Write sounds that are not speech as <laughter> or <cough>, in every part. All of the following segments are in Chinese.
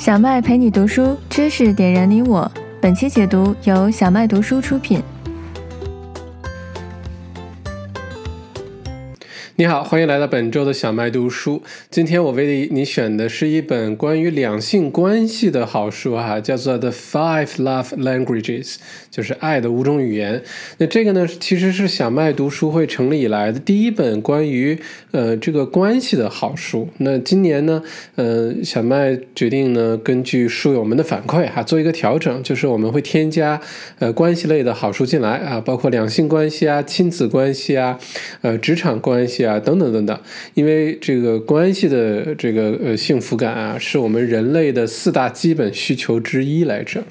小麦陪你读书，知识点燃你我。本期解读由小麦读书出品。你好，欢迎来到本周的小麦读书。今天我为你选的是一本关于两性关系的好书哈，叫做《The Five Love Languages》，就是爱的五种语言。那这个呢，其实是小麦读书会成立以来的第一本关于呃这个关系的好书。那今年呢，呃，小麦决定呢，根据书友们的反馈哈，做一个调整，就是我们会添加呃关系类的好书进来啊，包括两性关系啊、亲子关系啊、呃职场关系啊。啊，等等等等，因为这个关系的这个呃幸福感啊，是我们人类的四大基本需求之一来着。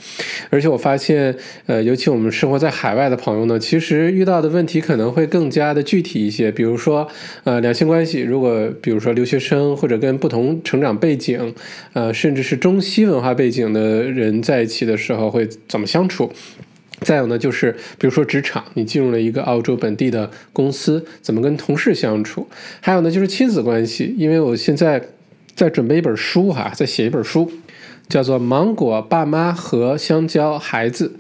而且我发现，呃，尤其我们生活在海外的朋友呢，其实遇到的问题可能会更加的具体一些。比如说，呃，两性关系，如果比如说留学生或者跟不同成长背景，呃，甚至是中西文化背景的人在一起的时候，会怎么相处？再有呢，就是比如说职场，你进入了一个澳洲本地的公司，怎么跟同事相处？还有呢，就是亲子关系，因为我现在在准备一本书哈，在写一本书，叫做《芒果爸妈和香蕉孩子》。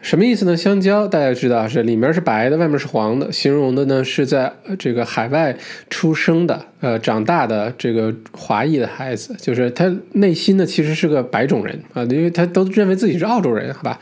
什么意思呢？香蕉大家知道是里面是白的，外面是黄的，形容的呢是在这个海外出生的。呃，长大的这个华裔的孩子，就是他内心呢其实是个白种人啊，因为他都认为自己是澳洲人，好吧？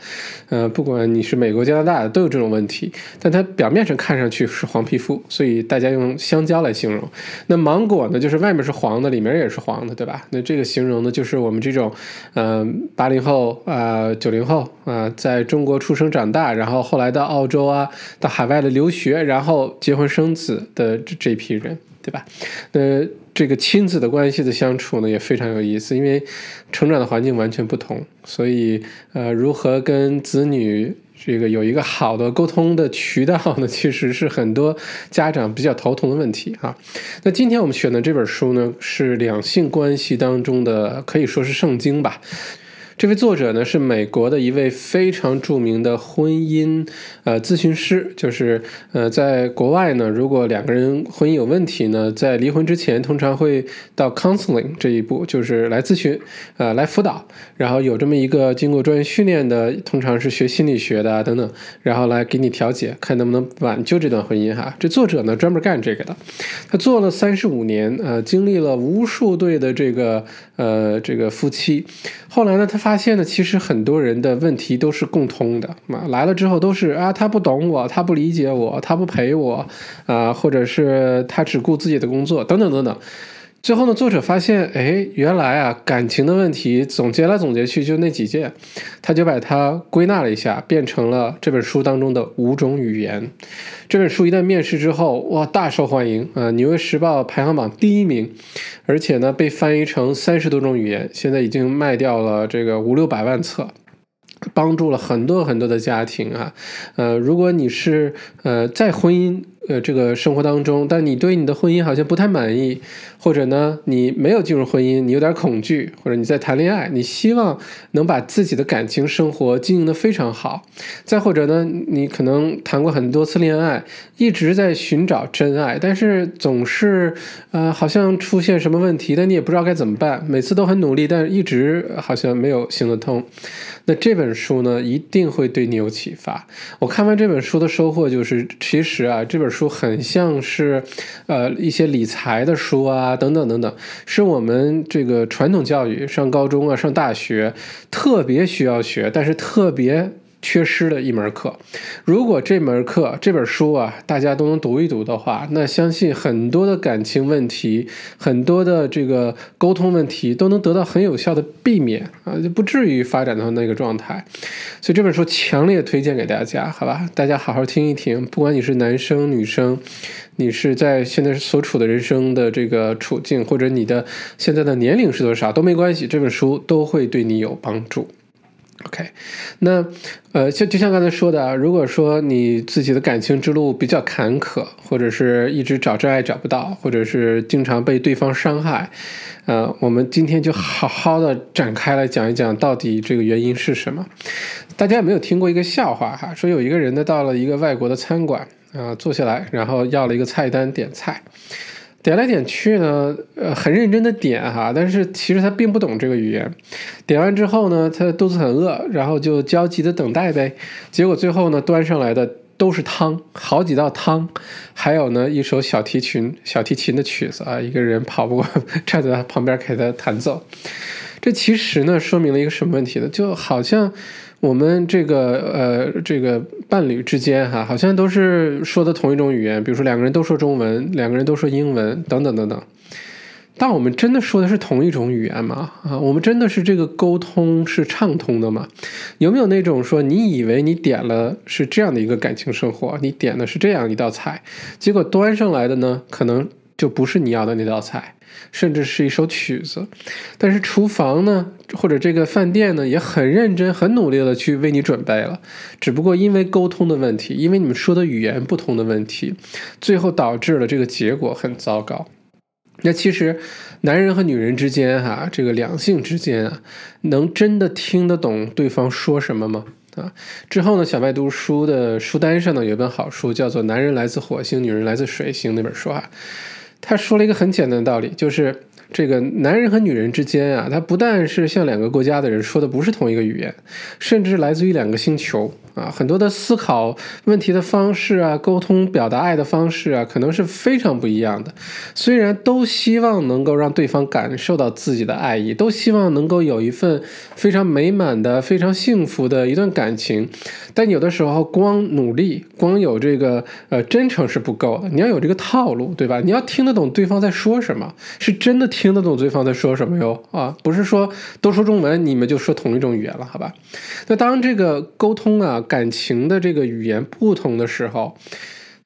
呃，不管你是美国、加拿大的，都有这种问题。但它表面上看上去是黄皮肤，所以大家用香蕉来形容。那芒果呢，就是外面是黄的，里面也是黄的，对吧？那这个形容呢，就是我们这种，嗯，八零后啊、九零后啊，在中国出生长大，然后后来到澳洲啊，到海外的留学，然后结婚生子的这这批人。对吧？那这个亲子的关系的相处呢，也非常有意思，因为成长的环境完全不同，所以呃，如何跟子女这个有一个好的沟通的渠道呢？其实是很多家长比较头疼的问题啊。那今天我们选的这本书呢，是两性关系当中的可以说是圣经吧。这位作者呢是美国的一位非常著名的婚姻呃咨询师，就是呃在国外呢，如果两个人婚姻有问题呢，在离婚之前通常会到 counseling 这一步，就是来咨询，呃来辅导，然后有这么一个经过专业训练的，通常是学心理学的啊等等，然后来给你调解，看能不能挽救这段婚姻哈。这作者呢专门干这个的，他做了三十五年，呃经历了无数对的这个呃这个夫妻，后来呢他。发发现呢，其实很多人的问题都是共通的嘛，来了之后都是啊，他不懂我，他不理解我，他不陪我，啊，或者是他只顾自己的工作，等等等等。最后呢，作者发现，哎，原来啊，感情的问题总结来总结去就那几件，他就把它归纳了一下，变成了这本书当中的五种语言。这本书一旦面世之后，哇，大受欢迎啊，《纽约时报》排行榜第一名，而且呢，被翻译成三十多种语言，现在已经卖掉了这个五六百万册。帮助了很多很多的家庭啊，呃，如果你是呃在婚姻呃这个生活当中，但你对你的婚姻好像不太满意，或者呢你没有进入婚姻，你有点恐惧，或者你在谈恋爱，你希望能把自己的感情生活经营的非常好，再或者呢你可能谈过很多次恋爱，一直在寻找真爱，但是总是呃好像出现什么问题，但你也不知道该怎么办，每次都很努力，但一直好像没有行得通。那这本书呢，一定会对你有启发。我看完这本书的收获就是，其实啊，这本书很像是，呃，一些理财的书啊，等等等等，是我们这个传统教育上高中啊、上大学特别需要学，但是特别。缺失的一门课，如果这门课这本书啊，大家都能读一读的话，那相信很多的感情问题，很多的这个沟通问题都能得到很有效的避免啊，就不至于发展到那个状态。所以这本书强烈推荐给大家，好吧？大家好好听一听，不管你是男生女生，你是在现在所处的人生的这个处境，或者你的现在的年龄是多少都没关系，这本书都会对你有帮助。OK，那呃，就就像刚才说的，如果说你自己的感情之路比较坎坷，或者是一直找真爱找不到，或者是经常被对方伤害，呃，我们今天就好好的展开来讲一讲，到底这个原因是什么？大家有没有听过一个笑话哈？说有一个人呢到了一个外国的餐馆啊，坐下来，然后要了一个菜单点菜。点来点去呢，呃，很认真的点哈，但是其实他并不懂这个语言。点完之后呢，他肚子很饿，然后就焦急的等待呗。结果最后呢，端上来的都是汤，好几道汤，还有呢一首小提琴小提琴的曲子啊，一个人跑不过，站在他旁边给他弹奏。这其实呢，说明了一个什么问题呢？就好像。我们这个呃，这个伴侣之间哈，好像都是说的同一种语言，比如说两个人都说中文，两个人都说英文，等等等等。但我们真的说的是同一种语言吗？啊，我们真的是这个沟通是畅通的吗？有没有那种说你以为你点了是这样的一个感情生活，你点的是这样一道菜，结果端上来的呢，可能就不是你要的那道菜。甚至是一首曲子，但是厨房呢，或者这个饭店呢，也很认真、很努力的去为你准备了。只不过因为沟通的问题，因为你们说的语言不同的问题，最后导致了这个结果很糟糕。那其实，男人和女人之间，哈，这个两性之间啊，能真的听得懂对方说什么吗？啊，之后呢，小麦读书的书单上呢，有一本好书，叫做《男人来自火星，女人来自水星》那本书啊。他说了一个很简单的道理，就是这个男人和女人之间啊，他不但是像两个国家的人说的不是同一个语言，甚至来自于两个星球。啊，很多的思考问题的方式啊，沟通表达爱的方式啊，可能是非常不一样的。虽然都希望能够让对方感受到自己的爱意，都希望能够有一份非常美满的、非常幸福的一段感情，但有的时候光努力、光有这个呃真诚是不够的。你要有这个套路，对吧？你要听得懂对方在说什么，是真的听得懂对方在说什么哟啊！不是说都说中文，你们就说同一种语言了，好吧？那当这个沟通啊。感情的这个语言不同的时候，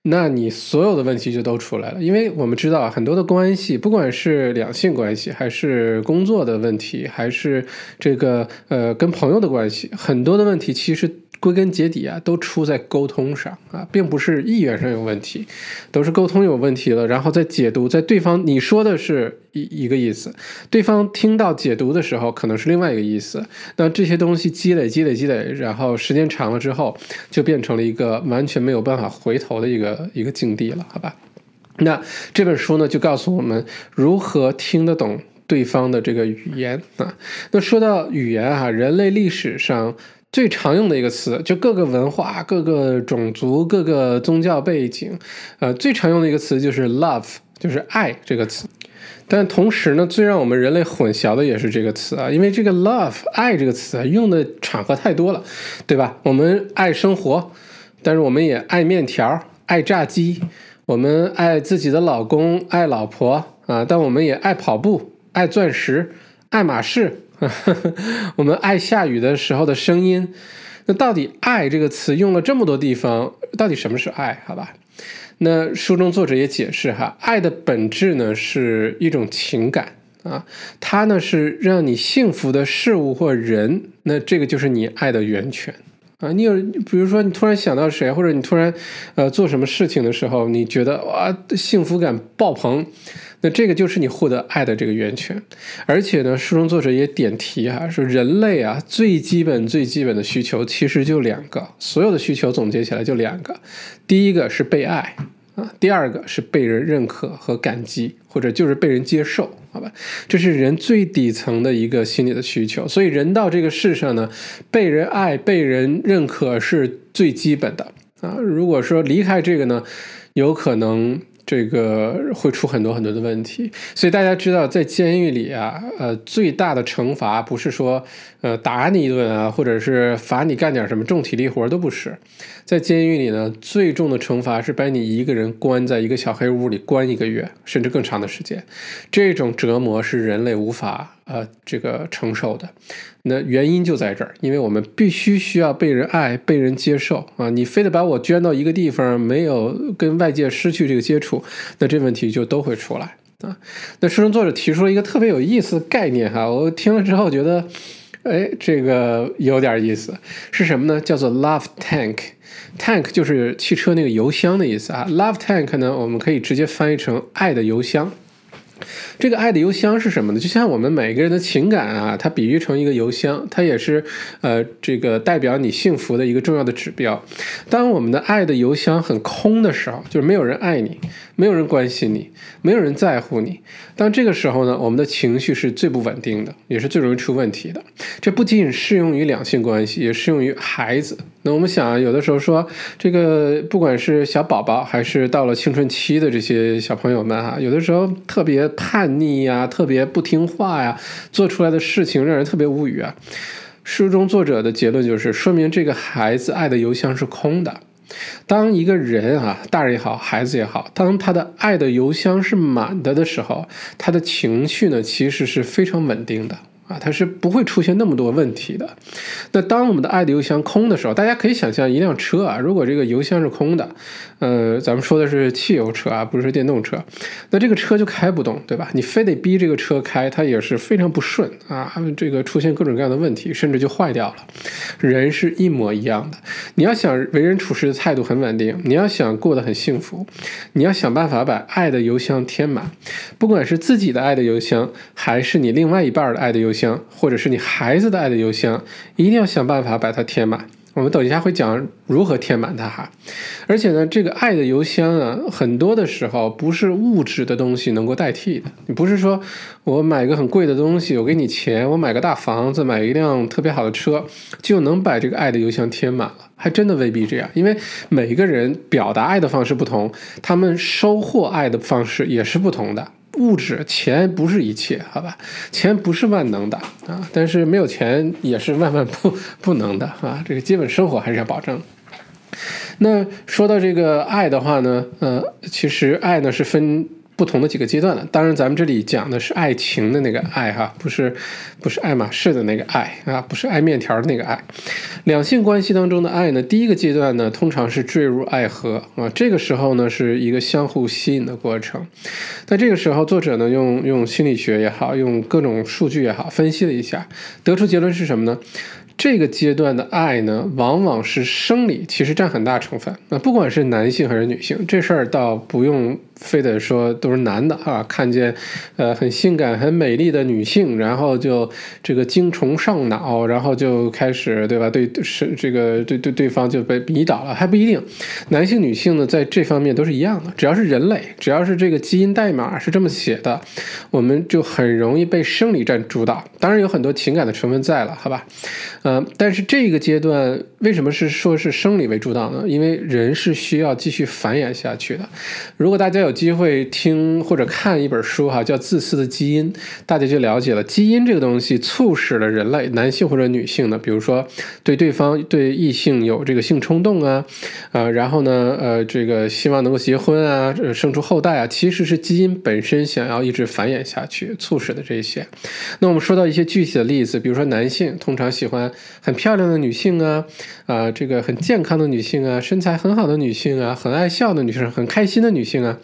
那你所有的问题就都出来了。因为我们知道很多的关系，不管是两性关系，还是工作的问题，还是这个呃跟朋友的关系，很多的问题其实。归根结底啊，都出在沟通上啊，并不是意愿上有问题，都是沟通有问题了。然后再解读，在对方你说的是一一个意思，对方听到解读的时候可能是另外一个意思。那这些东西积累、积累、积累，然后时间长了之后，就变成了一个完全没有办法回头的一个一个境地了，好吧？那这本书呢，就告诉我们如何听得懂对方的这个语言啊。那说到语言啊，人类历史上。最常用的一个词，就各个文化、各个种族、各个宗教背景，呃，最常用的一个词就是 love，就是爱这个词。但同时呢，最让我们人类混淆的也是这个词啊，因为这个 love 爱这个词啊，用的场合太多了，对吧？我们爱生活，但是我们也爱面条、爱炸鸡，我们爱自己的老公、爱老婆啊，但我们也爱跑步、爱钻石、爱马仕。<laughs> 我们爱下雨的时候的声音，那到底“爱”这个词用了这么多地方，到底什么是爱？好吧，那书中作者也解释哈，爱的本质呢是一种情感啊，它呢是让你幸福的事物或人，那这个就是你爱的源泉啊。你有，比如说你突然想到谁，或者你突然呃做什么事情的时候，你觉得哇幸福感爆棚。那这个就是你获得爱的这个源泉，而且呢，书中作者也点题哈，说人类啊最基本最基本的需求其实就两个，所有的需求总结起来就两个，第一个是被爱啊，第二个是被人认可和感激，或者就是被人接受，好吧，这是人最底层的一个心理的需求。所以人到这个世上呢，被人爱、被人认可是最基本的啊。如果说离开这个呢，有可能。这个会出很多很多的问题，所以大家知道，在监狱里啊，呃，最大的惩罚不是说，呃，打你一顿啊，或者是罚你干点什么重体力活都不是，在监狱里呢，最重的惩罚是把你一个人关在一个小黑屋里关一个月，甚至更长的时间，这种折磨是人类无法呃这个承受的。那原因就在这儿，因为我们必须需要被人爱、被人接受啊！你非得把我圈到一个地方，没有跟外界失去这个接触，那这问题就都会出来啊！那书中作者提出了一个特别有意思的概念哈，我听了之后觉得，哎，这个有点意思，是什么呢？叫做 love tank，tank 就是汽车那个油箱的意思啊，love tank 呢，我们可以直接翻译成爱的油箱。这个爱的邮箱是什么呢？就像我们每个人的情感啊，它比喻成一个邮箱，它也是呃这个代表你幸福的一个重要的指标。当我们的爱的邮箱很空的时候，就是没有人爱你，没有人关心你，没有人在乎你。当这个时候呢，我们的情绪是最不稳定的，也是最容易出问题的。这不仅仅适用于两性关系，也适用于孩子。那我们想，有的时候说这个，不管是小宝宝，还是到了青春期的这些小朋友们啊，有的时候特别叛逆呀，特别不听话呀，做出来的事情让人特别无语啊。书中作者的结论就是，说明这个孩子爱的邮箱是空的。当一个人啊，大人也好，孩子也好，当他的爱的邮箱是满的的时候，他的情绪呢，其实是非常稳定的。啊，他是不会出现那么多问题的。那当我们的爱的邮箱空的时候，大家可以想象一辆车啊，如果这个邮箱是空的，呃，咱们说的是汽油车啊，不是电动车，那这个车就开不动，对吧？你非得逼这个车开，它也是非常不顺啊，这个出现各种各样的问题，甚至就坏掉了。人是一模一样的，你要想为人处事的态度很稳定，你要想过得很幸福，你要想办法把爱的邮箱填满，不管是自己的爱的邮箱，还是你另外一半的爱的邮箱。或者是你孩子的爱的邮箱，一定要想办法把它填满。我们等一下会讲如何填满它哈。而且呢，这个爱的邮箱啊，很多的时候不是物质的东西能够代替的。你不是说我买个很贵的东西，我给你钱，我买个大房子，买一辆特别好的车，就能把这个爱的邮箱填满了？还真的未必这样，因为每一个人表达爱的方式不同，他们收获爱的方式也是不同的。物质钱不是一切，好吧？钱不是万能的啊，但是没有钱也是万万不不能的啊。这个基本生活还是要保证。那说到这个爱的话呢，呃，其实爱呢是分。不同的几个阶段了，当然咱们这里讲的是爱情的那个爱哈，不是不是爱马仕的那个爱啊，不是爱面条的那个爱。两性关系当中的爱呢，第一个阶段呢，通常是坠入爱河啊，这个时候呢是一个相互吸引的过程。在这个时候，作者呢用用心理学也好，用各种数据也好，分析了一下，得出结论是什么呢？这个阶段的爱呢，往往是生理，其实占很大成分。那不管是男性还是女性，这事儿倒不用。非得说都是男的啊，看见，呃，很性感、很美丽的女性，然后就这个精虫上脑，然后就开始，对吧？对，是这个对对对方就被迷倒了，还不一定。男性、女性呢，在这方面都是一样的，只要是人类，只要是这个基因代码是这么写的，我们就很容易被生理占主导。当然有很多情感的成分在了，好吧？嗯，但是这个阶段为什么是说是生理为主导呢？因为人是需要继续繁衍下去的。如果大家有机会听或者看一本书哈，叫《自私的基因》，大家就了解了基因这个东西促使了人类，男性或者女性呢，比如说对对方对异性有这个性冲动啊，啊，然后呢，呃，这个希望能够结婚啊，呃生出后代啊，其实是基因本身想要一直繁衍下去促使的这些。那我们说到一些具体的例子，比如说男性通常喜欢很漂亮的女性啊，啊，这个很健康的女性啊，身材很好的女性啊，很爱笑的女生，很开心的女性啊。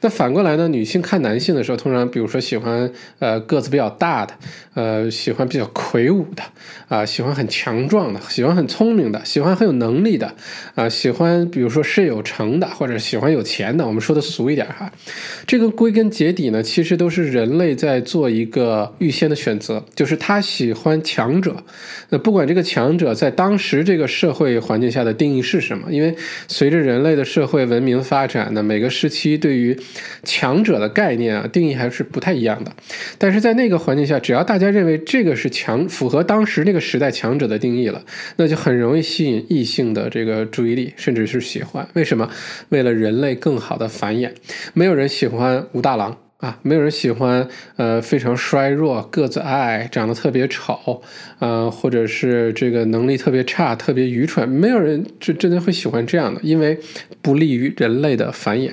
那反过来呢？女性看男性的时候，通常比如说喜欢呃个子比较大的，呃喜欢比较魁梧的，啊喜欢很强壮的，喜欢很聪明的，喜欢很有能力的，啊喜欢比如说事业有成的，或者喜欢有钱的。我们说的俗一点哈，这个归根结底呢，其实都是人类在做一个预先的选择，就是他喜欢强者。那不不管这个强者在当时这个社会环境下的定义是什么，因为随着人类的社会文明发展呢，每个时期对于强者的概念啊，定义还是不太一样的。但是在那个环境下，只要大家认为这个是强，符合当时那个时代强者的定义了，那就很容易吸引异性的这个注意力，甚至是喜欢。为什么？为了人类更好的繁衍。没有人喜欢武大郎啊，没有人喜欢呃非常衰弱、个子矮、长得特别丑，呃，或者是这个能力特别差、特别愚蠢。没有人就真的会喜欢这样的，因为不利于人类的繁衍。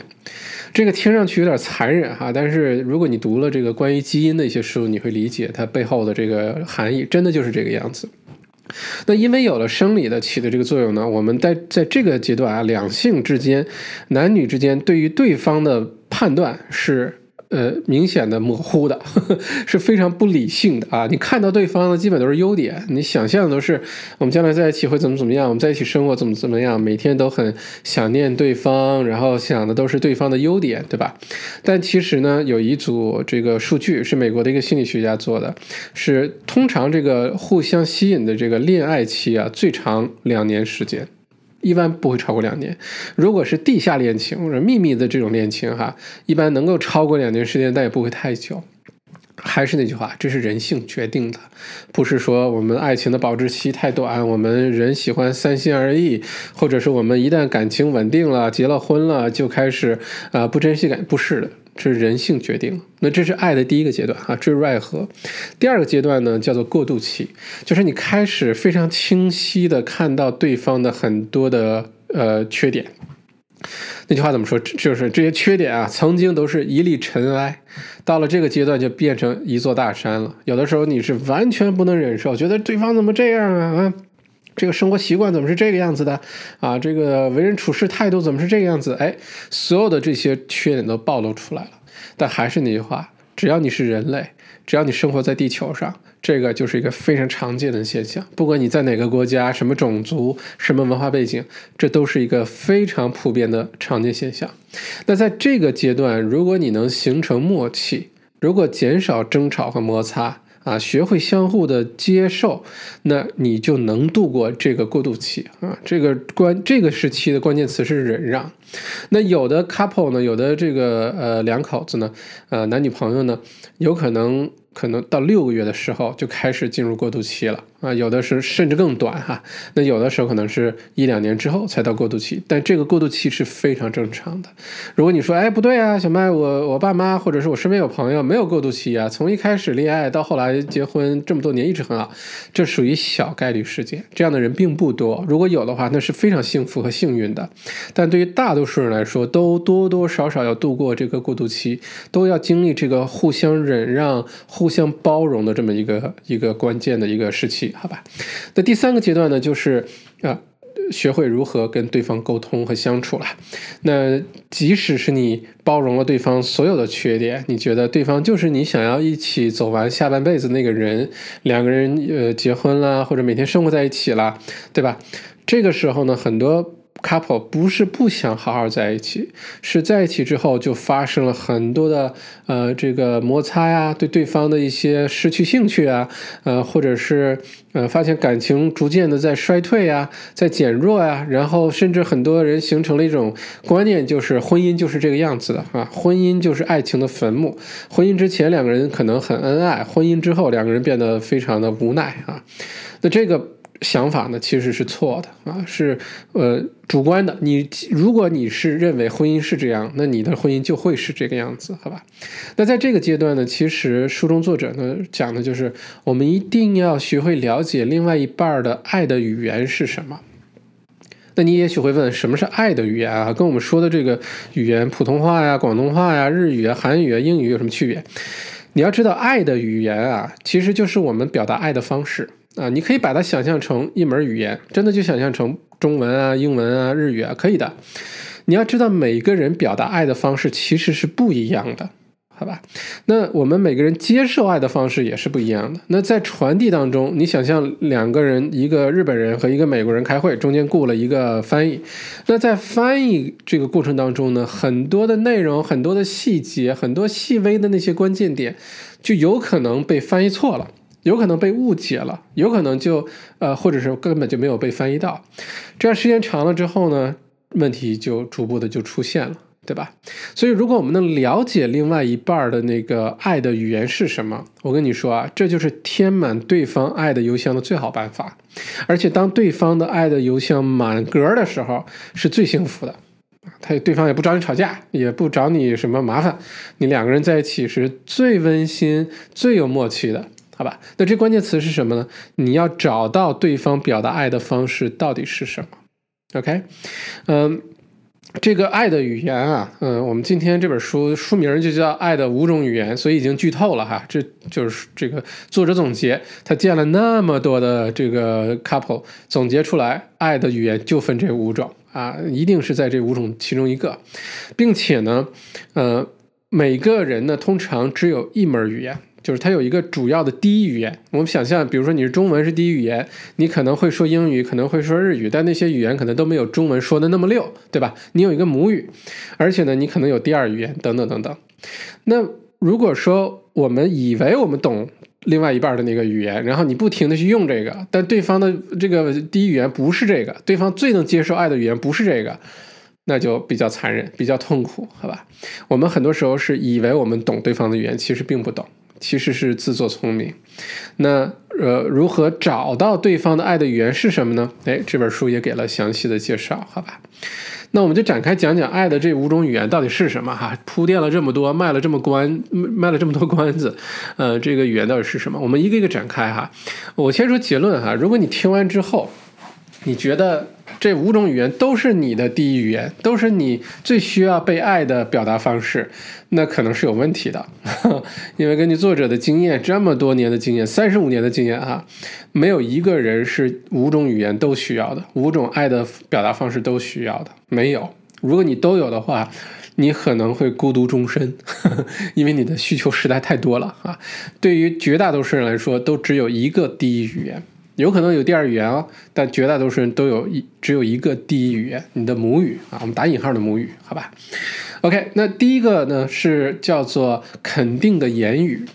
这个听上去有点残忍哈，但是如果你读了这个关于基因的一些书，你会理解它背后的这个含义，真的就是这个样子。那因为有了生理的起的这个作用呢，我们在在这个阶段啊，两性之间、男女之间对于对方的判断是呃明显的模糊的，呵 <laughs> 呵是非常不理性的啊！你看到对方呢，基本都是优点，你想象的都是我们将来在一起会怎么怎么样，我们在一起生活怎么怎么样，每天都很想念对方，然后想的都是对方的优点，对吧？但其实呢，有一组这个数据是美国的一个心理学家做的，是通常这个互相吸引的这个恋爱期啊，最长两年时间。一般不会超过两年，如果是地下恋情或者秘密的这种恋情，哈，一般能够超过两年时间，但也不会太久。还是那句话，这是人性决定的，不是说我们爱情的保质期太短，我们人喜欢三心二意，或者是我们一旦感情稳定了，结了婚了，就开始啊不珍惜感，不是的。这是人性决定，那这是爱的第一个阶段啊，坠入爱河。第二个阶段呢，叫做过渡期，就是你开始非常清晰的看到对方的很多的呃缺点。那句话怎么说？就是这些缺点啊，曾经都是一粒尘埃，到了这个阶段就变成一座大山了。有的时候你是完全不能忍受，觉得对方怎么这样啊？啊，这个生活习惯怎么是这个样子的？啊，这个为人处事态度怎么是这个样子？哎，所有的这些缺点都暴露出来了。但还是那句话，只要你是人类，只要你生活在地球上，这个就是一个非常常见的现象。不管你在哪个国家、什么种族、什么文化背景，这都是一个非常普遍的常见现象。那在这个阶段，如果你能形成默契，如果减少争吵和摩擦。啊，学会相互的接受，那你就能度过这个过渡期啊。这个关这个时期的关键词是忍让。那有的 couple 呢，有的这个呃两口子呢，呃男女朋友呢，有可能。可能到六个月的时候就开始进入过渡期了啊，有的是甚至更短哈。那有的时候可能是一两年之后才到过渡期，但这个过渡期是非常正常的。如果你说哎不对啊，小麦我我爸妈或者是我身边有朋友没有过渡期啊，从一开始恋爱到后来结婚这么多年一直很好，这属于小概率事件，这样的人并不多。如果有的话，那是非常幸福和幸运的。但对于大多数人来说，都多多少少要度过这个过渡期，都要经历这个互相忍让互。互相包容的这么一个一个关键的一个时期，好吧？那第三个阶段呢，就是啊，学会如何跟对方沟通和相处了。那即使是你包容了对方所有的缺点，你觉得对方就是你想要一起走完下半辈子那个人，两个人呃结婚了，或者每天生活在一起了，对吧？这个时候呢，很多。Couple 不是不想好好在一起，是在一起之后就发生了很多的呃这个摩擦呀，对对方的一些失去兴趣啊，呃或者是呃发现感情逐渐的在衰退呀，在减弱呀，然后甚至很多人形成了一种观念，就是婚姻就是这个样子的啊，婚姻就是爱情的坟墓，婚姻之前两个人可能很恩爱，婚姻之后两个人变得非常的无奈啊，那这个。想法呢其实是错的啊，是呃主观的。你如果你是认为婚姻是这样，那你的婚姻就会是这个样子，好吧？那在这个阶段呢，其实书中作者呢讲的就是我们一定要学会了解另外一半的爱的语言是什么。那你也许会问，什么是爱的语言啊？跟我们说的这个语言，普通话呀、广东话呀、日语啊、韩语啊、英语有什么区别？你要知道，爱的语言啊，其实就是我们表达爱的方式。啊，你可以把它想象成一门语言，真的就想象成中文啊、英文啊、日语啊，可以的。你要知道，每个人表达爱的方式其实是不一样的，好吧？那我们每个人接受爱的方式也是不一样的。那在传递当中，你想象两个人，一个日本人和一个美国人开会，中间雇了一个翻译。那在翻译这个过程当中呢，很多的内容、很多的细节、很多细微的那些关键点，就有可能被翻译错了。有可能被误解了，有可能就呃，或者是根本就没有被翻译到。这样时间长了之后呢，问题就逐步的就出现了，对吧？所以，如果我们能了解另外一半的那个爱的语言是什么，我跟你说啊，这就是填满对方爱的邮箱的最好办法。而且，当对方的爱的邮箱满格的时候，是最幸福的。他对方也不找你吵架，也不找你什么麻烦，你两个人在一起是最温馨、最有默契的。好吧，那这关键词是什么呢？你要找到对方表达爱的方式到底是什么？OK，嗯，这个爱的语言啊，嗯，我们今天这本书书名就叫《爱的五种语言》，所以已经剧透了哈。这就是这个作者总结，他见了那么多的这个 couple，总结出来，爱的语言就分这五种啊，一定是在这五种其中一个，并且呢，呃。每个人呢，通常只有一门语言，就是他有一个主要的第一语言。我们想象，比如说你是中文是第一语言，你可能会说英语，可能会说日语，但那些语言可能都没有中文说的那么溜，对吧？你有一个母语，而且呢，你可能有第二语言，等等等等。那如果说我们以为我们懂另外一半的那个语言，然后你不停的去用这个，但对方的这个第一语言不是这个，对方最能接受爱的语言不是这个。那就比较残忍，比较痛苦，好吧？我们很多时候是以为我们懂对方的语言，其实并不懂，其实是自作聪明。那呃，如何找到对方的爱的语言是什么呢？哎，这本书也给了详细的介绍，好吧？那我们就展开讲讲爱的这五种语言到底是什么哈？铺垫了这么多，卖了这么关，卖了这么多关子，呃，这个语言到底是什么？我们一个一个展开哈。我先说结论哈，如果你听完之后，你觉得。这五种语言都是你的第一语言，都是你最需要被爱的表达方式，那可能是有问题的，<laughs> 因为根据作者的经验，这么多年的经验，三十五年的经验哈，没有一个人是五种语言都需要的，五种爱的表达方式都需要的，没有。如果你都有的话，你可能会孤独终身，<laughs> 因为你的需求实在太多了啊。对于绝大多数人来说，都只有一个第一语言。有可能有第二语言哦，但绝大多数人都有一只有一个第一语言，你的母语啊，我们打引号的母语，好吧？OK，那第一个呢是叫做肯定的言语，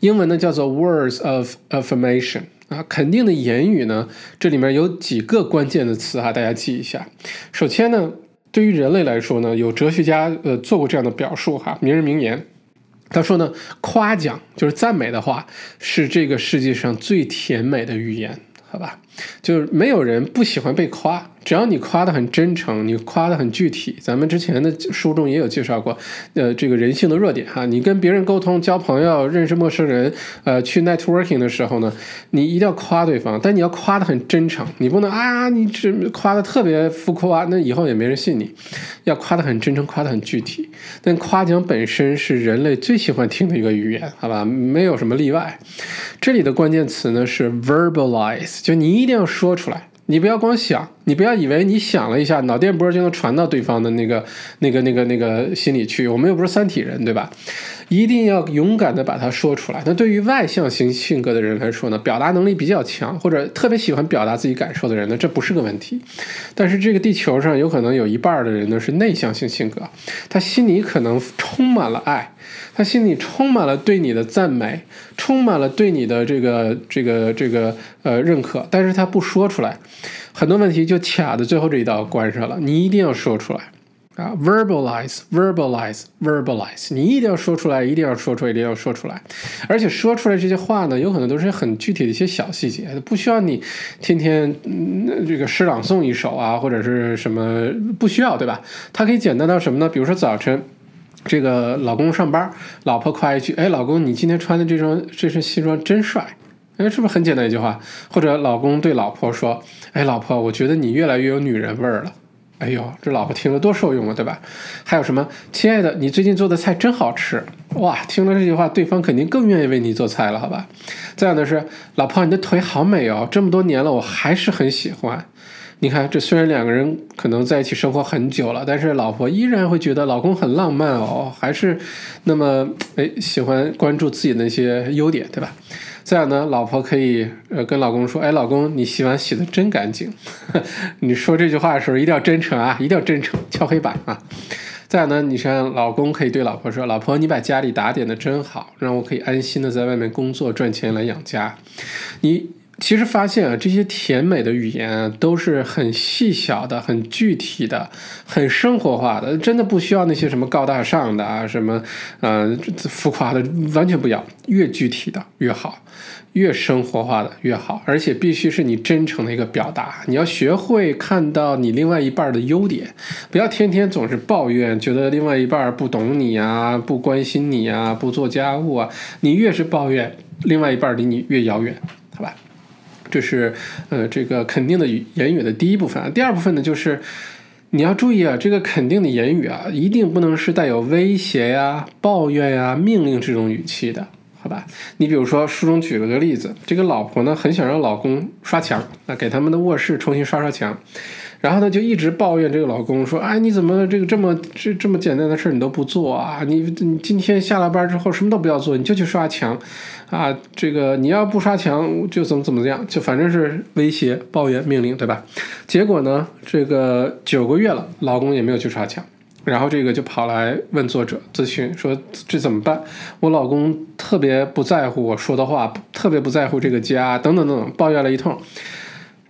英文呢叫做 words of affirmation 啊，肯定的言语呢，这里面有几个关键的词哈，大家记一下。首先呢，对于人类来说呢，有哲学家呃做过这样的表述哈，名人名言。他说呢，夸奖就是赞美的话，是这个世界上最甜美的语言，好吧？就是没有人不喜欢被夸。只要你夸的很真诚，你夸的很具体，咱们之前的书中也有介绍过，呃，这个人性的弱点哈。你跟别人沟通、交朋友、认识陌生人，呃，去 networking 的时候呢，你一定要夸对方，但你要夸的很真诚，你不能啊，你只夸的特别浮夸，那以后也没人信你。要夸的很真诚，夸的很具体。但夸奖本身是人类最喜欢听的一个语言，好吧？没有什么例外。这里的关键词呢是 verbalize，就你一定要说出来。你不要光想，你不要以为你想了一下，脑电波就能传到对方的那个、那个、那个、那个心里去。我们又不是三体人，对吧？一定要勇敢的把它说出来。那对于外向型性格的人来说呢，表达能力比较强，或者特别喜欢表达自己感受的人呢，这不是个问题。但是这个地球上有可能有一半的人呢是内向性性格，他心里可能充满了爱。他心里充满了对你的赞美，充满了对你的这个这个这个呃认可，但是他不说出来，很多问题就卡在最后这一道关上了。你一定要说出来啊，verbalize，verbalize，verbalize，你一定要说出来，一定要说出来，一定要说出来。而且说出来这些话呢，有可能都是很具体的一些小细节，不需要你天天嗯这个诗朗诵一首啊，或者是什么，不需要，对吧？它可以简单到什么呢？比如说早晨。这个老公上班，老婆夸一句：“哎，老公，你今天穿的这双这身西装真帅。”哎，是不是很简单一句话？或者老公对老婆说：“哎，老婆，我觉得你越来越有女人味儿了。”哎呦，这老婆听了多受用啊，对吧？还有什么？亲爱的，你最近做的菜真好吃。哇，听了这句话，对方肯定更愿意为你做菜了，好吧？再有的是，老婆，你的腿好美哦，这么多年了，我还是很喜欢。你看，这虽然两个人可能在一起生活很久了，但是老婆依然会觉得老公很浪漫哦，还是那么哎喜欢关注自己的那些优点，对吧？再有呢，老婆可以呃跟老公说，哎，老公，你洗碗洗的真干净。<laughs> 你说这句话的时候一定要真诚啊，一定要真诚，<laughs> 敲黑板啊。<laughs> 再有呢，你像老公可以对老婆说，老婆，你把家里打点的真好，让我可以安心的在外面工作赚钱来养家。你。其实发现啊，这些甜美的语言啊都是很细小的、很具体的、很生活化的，真的不需要那些什么高大上的啊，什么呃浮夸的，完全不要。越具体的越好，越生活化的越好，而且必须是你真诚的一个表达。你要学会看到你另外一半的优点，不要天天总是抱怨，觉得另外一半不懂你啊，不关心你啊，不做家务啊。你越是抱怨，另外一半离你越遥远，好吧？这是呃，这个肯定的言语的第一部分。第二部分呢，就是你要注意啊，这个肯定的言语啊，一定不能是带有威胁呀、抱怨呀、命令这种语气的，好吧？你比如说，书中举了个例子，这个老婆呢，很想让老公刷墙，那给他们的卧室重新刷刷墙。然后呢就一直抱怨这个老公说：“哎，你怎么这个这么这这么简单的事儿你都不做啊？你你今天下了班之后什么都不要做，你就去刷墙，啊，这个你要不刷墙就怎么怎么样，就反正是威胁、抱怨、命令，对吧？结果呢，这个九个月了，老公也没有去刷墙。”然后这个就跑来问作者咨询，说这怎么办？我老公特别不在乎我说的话，特别不在乎这个家，等等等等，抱怨了一通。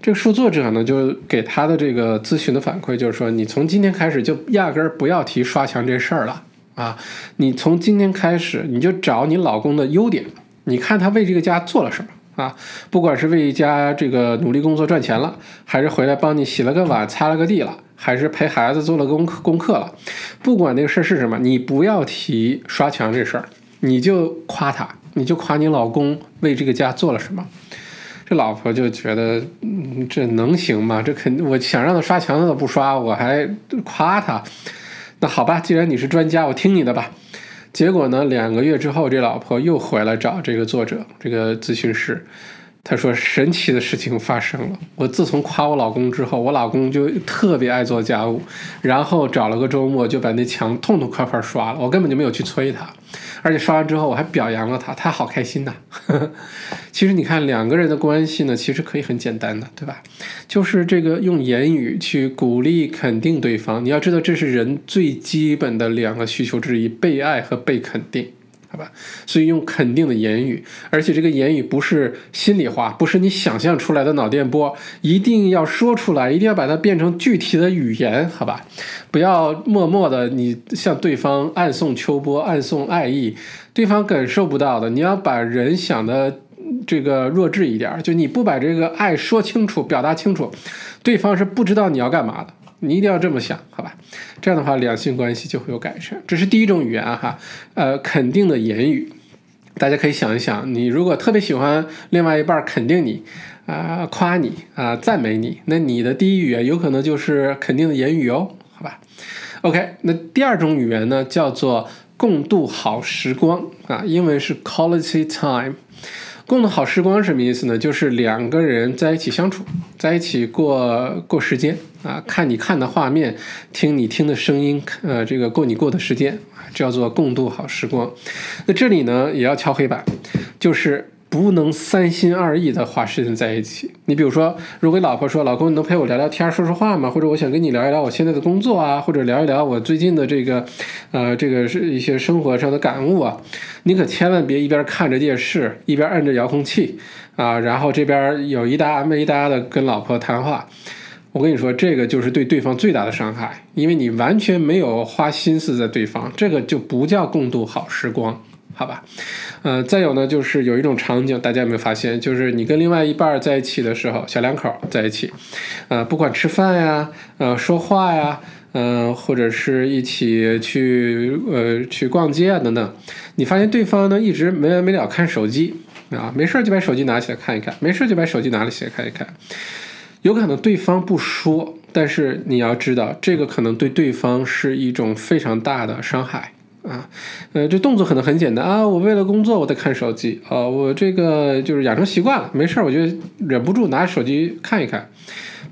这个书作者呢，就给他的这个咨询的反馈就是说，你从今天开始就压根儿不要提刷墙这事儿了啊！你从今天开始，你就找你老公的优点，你看他为这个家做了什么啊？不管是为家这个努力工作赚钱了，还是回来帮你洗了个碗、擦了个地了。还是陪孩子做了功课功课了，不管那个事儿是什么，你不要提刷墙这事儿，你就夸他，你就夸你老公为这个家做了什么。这老婆就觉得，嗯，这能行吗？这肯我想让他刷墙他都不刷，我还夸他。那好吧，既然你是专家，我听你的吧。结果呢，两个月之后，这老婆又回来找这个作者，这个咨询师。他说：“神奇的事情发生了。我自从夸我老公之后，我老公就特别爱做家务，然后找了个周末就把那墙痛痛快快刷了。我根本就没有去催他，而且刷完之后我还表扬了他，他好开心呐。<laughs> 其实你看两个人的关系呢，其实可以很简单的，对吧？就是这个用言语去鼓励肯定对方。你要知道，这是人最基本的两个需求之一：被爱和被肯定。”好吧，所以用肯定的言语，而且这个言语不是心里话，不是你想象出来的脑电波，一定要说出来，一定要把它变成具体的语言，好吧？不要默默的你向对方暗送秋波，暗送爱意，对方感受不到的。你要把人想的这个弱智一点，就你不把这个爱说清楚、表达清楚，对方是不知道你要干嘛的。你一定要这么想，好吧？这样的话，两性关系就会有改善。这是第一种语言哈，呃，肯定的言语，大家可以想一想，你如果特别喜欢另外一半肯定你，啊，夸你啊，赞美你，那你的第一语言有可能就是肯定的言语哦，好吧？OK，那第二种语言呢，叫做共度好时光啊，英文是 quality time。共度好时光什么意思呢？就是两个人在一起相处，在一起过过时间啊，看你看的画面，听你听的声音，呃，这个过你过的时间叫做共度好时光。那这里呢，也要敲黑板，就是。不能三心二意的花时间在一起。你比如说，如果老婆说：“老公，你能陪我聊聊天，说说话吗？”或者我想跟你聊一聊我现在的工作啊，或者聊一聊我最近的这个，呃，这个是一些生活上的感悟啊。你可千万别一边看着电视，一边按着遥控器啊，然后这边有一搭没一搭的跟老婆谈话。我跟你说，这个就是对对方最大的伤害，因为你完全没有花心思在对方，这个就不叫共度好时光。好吧，呃，再有呢，就是有一种场景，大家有没有发现？就是你跟另外一半在一起的时候，小两口在一起，呃，不管吃饭呀，呃，说话呀，嗯，或者是一起去呃去逛街啊等等，你发现对方呢一直没完没了看手机啊，没事就把手机拿起来看一看，没事就把手机拿起来看一看，有可能对方不说，但是你要知道，这个可能对对方是一种非常大的伤害。啊，呃，这动作可能很简单啊，我为了工作我得看手机啊，我这个就是养成习惯了，没事儿我就忍不住拿手机看一看。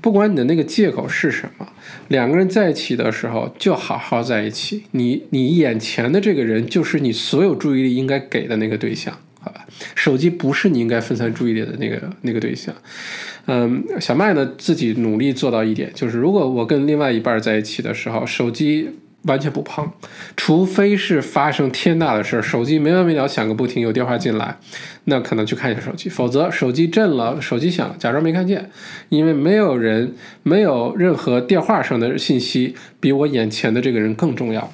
不管你的那个借口是什么，两个人在一起的时候就好好在一起。你你眼前的这个人就是你所有注意力应该给的那个对象，好吧？手机不是你应该分散注意力的那个那个对象。嗯，小麦呢自己努力做到一点，就是如果我跟另外一半在一起的时候，手机。完全不碰，除非是发生天大的事儿，手机没完没了响个不停，有电话进来，那可能去看一下手机。否则，手机震了，手机响，假装没看见，因为没有人，没有任何电话上的信息比我眼前的这个人更重要。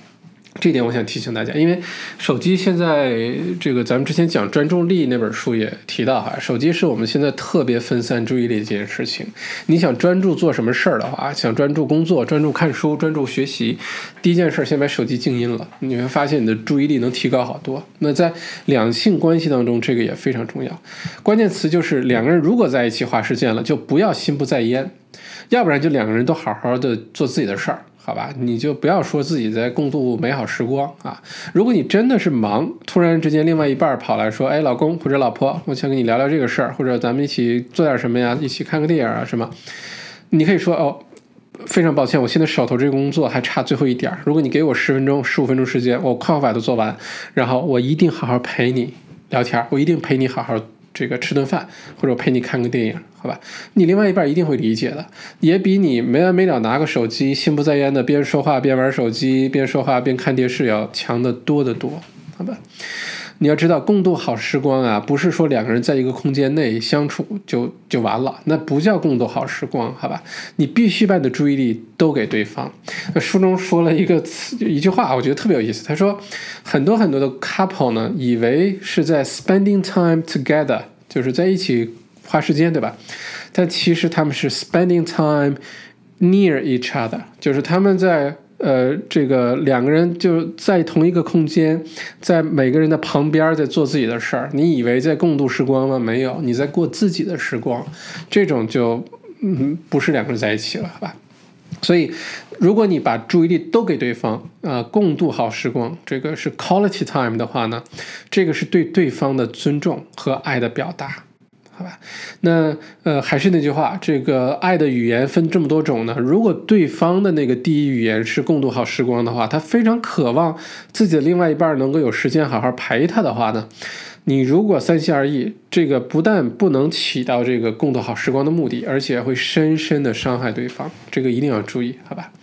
这点我想提醒大家，因为手机现在这个咱们之前讲专注力那本书也提到哈，手机是我们现在特别分散注意力的一件事情。你想专注做什么事儿的话，想专注工作、专注看书、专注学习，第一件事先把手机静音了，你会发现你的注意力能提高好多。那在两性关系当中，这个也非常重要。关键词就是两个人如果在一起花时间了，就不要心不在焉，要不然就两个人都好好的做自己的事儿。好吧，你就不要说自己在共度美好时光啊！如果你真的是忙，突然之间另外一半跑来说：“哎，老公或者老婆，我想跟你聊聊这个事儿，或者咱们一起做点什么呀？一起看个电影啊什么？”你可以说：“哦，非常抱歉，我现在手头这个工作还差最后一点儿。如果你给我十分钟、十五分钟时间，我快快把它做完，然后我一定好好陪你聊天，我一定陪你好好这个吃顿饭，或者陪你看个电影，好吧？你另外一半一定会理解的，也比你没完没了拿个手机，心不在焉的边说话边玩手机，边说话边看电视要强得多得多，好吧？你要知道，共度好时光啊，不是说两个人在一个空间内相处就就完了，那不叫共度好时光，好吧？你必须把你的注意力都给对方。书中说了一个词，一句话，我觉得特别有意思。他说，很多很多的 couple 呢，以为是在 spending time together，就是在一起花时间，对吧？但其实他们是 spending time near each other，就是他们在。呃，这个两个人就在同一个空间，在每个人的旁边，在做自己的事儿。你以为在共度时光吗？没有，你在过自己的时光。这种就嗯，不是两个人在一起了，好吧？所以，如果你把注意力都给对方，啊，共度好时光，这个是 quality time 的话呢，这个是对对方的尊重和爱的表达。好吧，那呃还是那句话，这个爱的语言分这么多种呢。如果对方的那个第一语言是共度好时光的话，他非常渴望自己的另外一半能够有时间好好陪他的话呢，你如果三心二意，这个不但不能起到这个共度好时光的目的，而且会深深的伤害对方，这个一定要注意，好吧？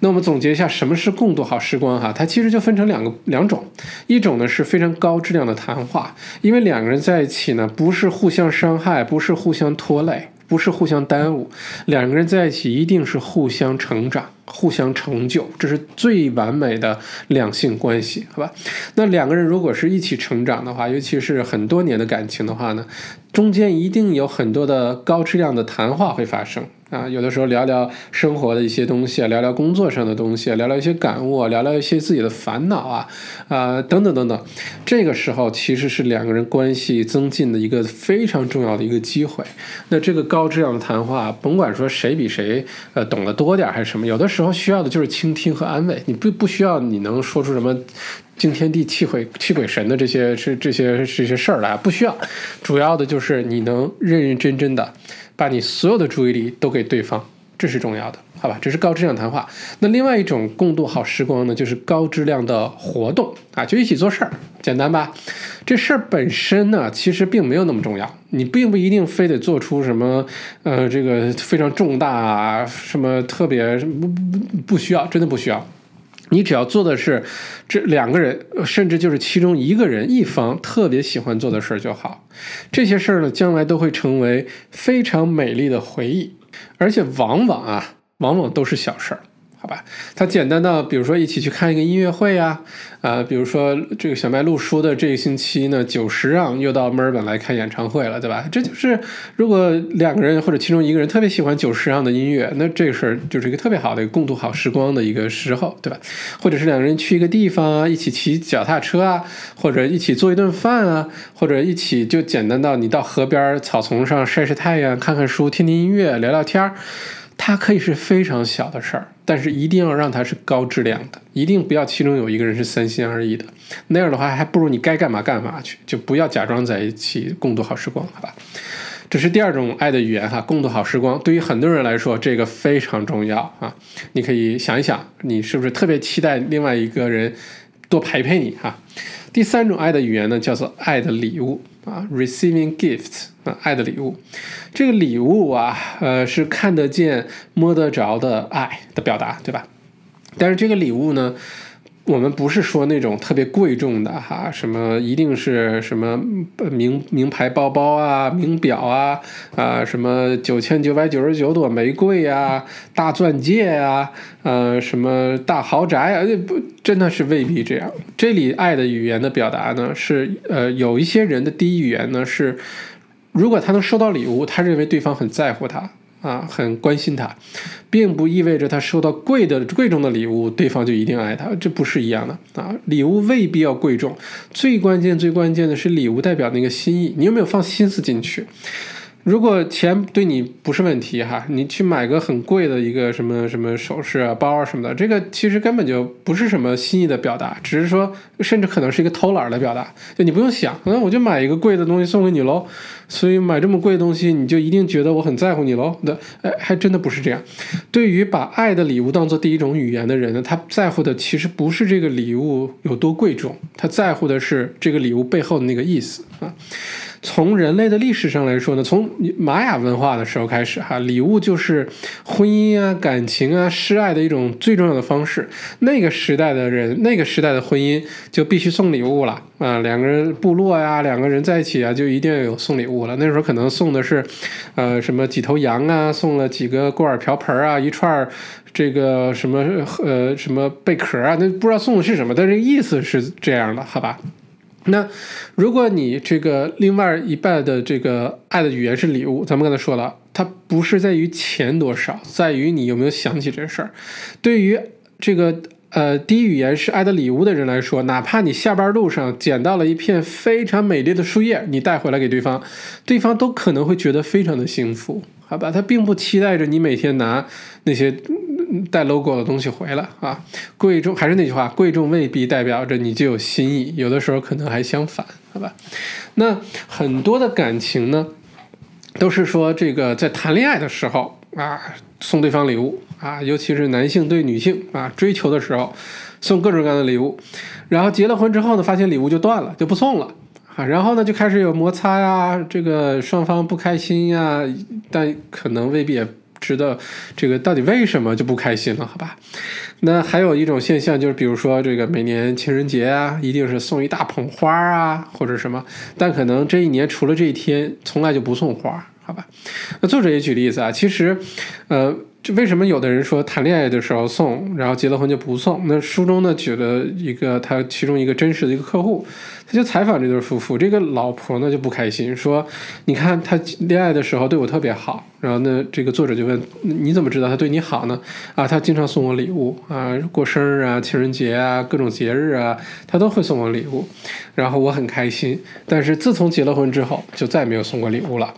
那我们总结一下，什么是共度好时光？哈，它其实就分成两个两种，一种呢是非常高质量的谈话，因为两个人在一起呢，不是互相伤害，不是互相拖累，不是互相耽误，两个人在一起一定是互相成长、互相成就，这是最完美的两性关系，好吧？那两个人如果是一起成长的话，尤其是很多年的感情的话呢，中间一定有很多的高质量的谈话会发生。啊，有的时候聊聊生活的一些东西啊，聊聊工作上的东西，聊聊一些感悟，聊聊一些自己的烦恼啊，啊，等等等等。这个时候其实是两个人关系增进的一个非常重要的一个机会。那这个高质量的谈话，甭管说谁比谁呃懂得多点还是什么，有的时候需要的就是倾听和安慰。你不不需要你能说出什么惊天地泣鬼泣鬼神的这些是这些这些事儿来，不需要。主要的就是你能认认真真的。把你所有的注意力都给对方，这是重要的，好吧？这是高质量谈话。那另外一种共度好时光呢，就是高质量的活动啊，就一起做事儿，简单吧？这事儿本身呢，其实并没有那么重要，你并不一定非得做出什么，呃，这个非常重大啊，什么特别不不不需要，真的不需要。你只要做的是这两个人，甚至就是其中一个人一方特别喜欢做的事儿就好。这些事儿呢，将来都会成为非常美丽的回忆，而且往往啊，往往都是小事儿。好吧，它简单到，比如说一起去看一个音乐会呀，啊，比如说这个小麦录书的这个星期呢，久石让又到墨尔本来开演唱会了，对吧？这就是如果两个人或者其中一个人特别喜欢久石让的音乐，那这个事儿就是一个特别好的共度好时光的一个时候，对吧？或者是两个人去一个地方啊，一起骑脚踏车啊，或者一起做一顿饭啊，或者一起就简单到你到河边草丛上晒晒太阳、看看书、听听音乐、聊聊天儿。它可以是非常小的事儿，但是一定要让它是高质量的，一定不要其中有一个人是三心二意的，那样的话还不如你该干嘛干嘛去，就不要假装在一起共度好时光，好吧？这是第二种爱的语言哈，共度好时光。对于很多人来说，这个非常重要啊！你可以想一想，你是不是特别期待另外一个人多陪陪你哈？第三种爱的语言呢，叫做爱的礼物。啊，receiving gift 啊，爱的礼物，这个礼物啊，呃，是看得见、摸得着的爱的表达，对吧？但是这个礼物呢？我们不是说那种特别贵重的哈，什么一定是什么名名牌包包啊、名表啊啊，什么九千九百九十九朵玫瑰呀、大钻戒呀，呃，什么大豪宅啊，不，真的是未必这样。这里爱的语言的表达呢，是呃，有一些人的第一语言呢是，如果他能收到礼物，他认为对方很在乎他。啊，很关心他，并不意味着他收到贵的贵重的礼物，对方就一定爱他，这不是一样的啊。礼物未必要贵重，最关键最关键的是礼物代表那个心意，你有没有放心思进去？如果钱对你不是问题哈，你去买个很贵的一个什么什么首饰啊、包啊什么的，这个其实根本就不是什么心意的表达，只是说，甚至可能是一个偷懒的表达。就你不用想，那我就买一个贵的东西送给你喽。所以买这么贵的东西，你就一定觉得我很在乎你喽？那哎，还真的不是这样。对于把爱的礼物当做第一种语言的人呢，他在乎的其实不是这个礼物有多贵重，他在乎的是这个礼物背后的那个意思啊。从人类的历史上来说呢，从玛雅文化的时候开始，哈，礼物就是婚姻啊、感情啊、示爱的一种最重要的方式。那个时代的人，那个时代的婚姻就必须送礼物了啊，两个人部落呀，两个人在一起啊，就一定要有送礼物了。那时候可能送的是，呃，什么几头羊啊，送了几个锅碗瓢盆啊，一串这个什么呃什么贝壳啊，那不知道送的是什么，但是意思是这样的，好吧？那如果你这个另外一半的这个爱的语言是礼物，咱们刚才说了，它不是在于钱多少，在于你有没有想起这事儿。对于这个呃第一语言是爱的礼物的人来说，哪怕你下班路上捡到了一片非常美丽的树叶，你带回来给对方，对方都可能会觉得非常的幸福，好吧？他并不期待着你每天拿那些。带 logo 的东西回来啊，贵重还是那句话，贵重未必代表着你就有心意，有的时候可能还相反，好吧？那很多的感情呢，都是说这个在谈恋爱的时候啊，送对方礼物啊，尤其是男性对女性啊追求的时候，送各种各样的礼物，然后结了婚之后呢，发现礼物就断了，就不送了啊，然后呢就开始有摩擦呀，这个双方不开心呀，但可能未必也。知道这个到底为什么就不开心了？好吧，那还有一种现象就是，比如说这个每年情人节啊，一定是送一大捧花啊，或者什么，但可能这一年除了这一天，从来就不送花，好吧？那作者也举例子啊，其实，呃。就为什么有的人说谈恋爱的时候送，然后结了婚就不送？那书中呢举了一个他其中一个真实的一个客户，他就采访这对夫妇，这个老婆呢就不开心，说你看他恋爱的时候对我特别好，然后呢这个作者就问你怎么知道他对你好呢？啊，他经常送我礼物啊，过生日啊、情人节啊、各种节日啊，他都会送我礼物，然后我很开心。但是自从结了婚之后，就再也没有送过礼物了。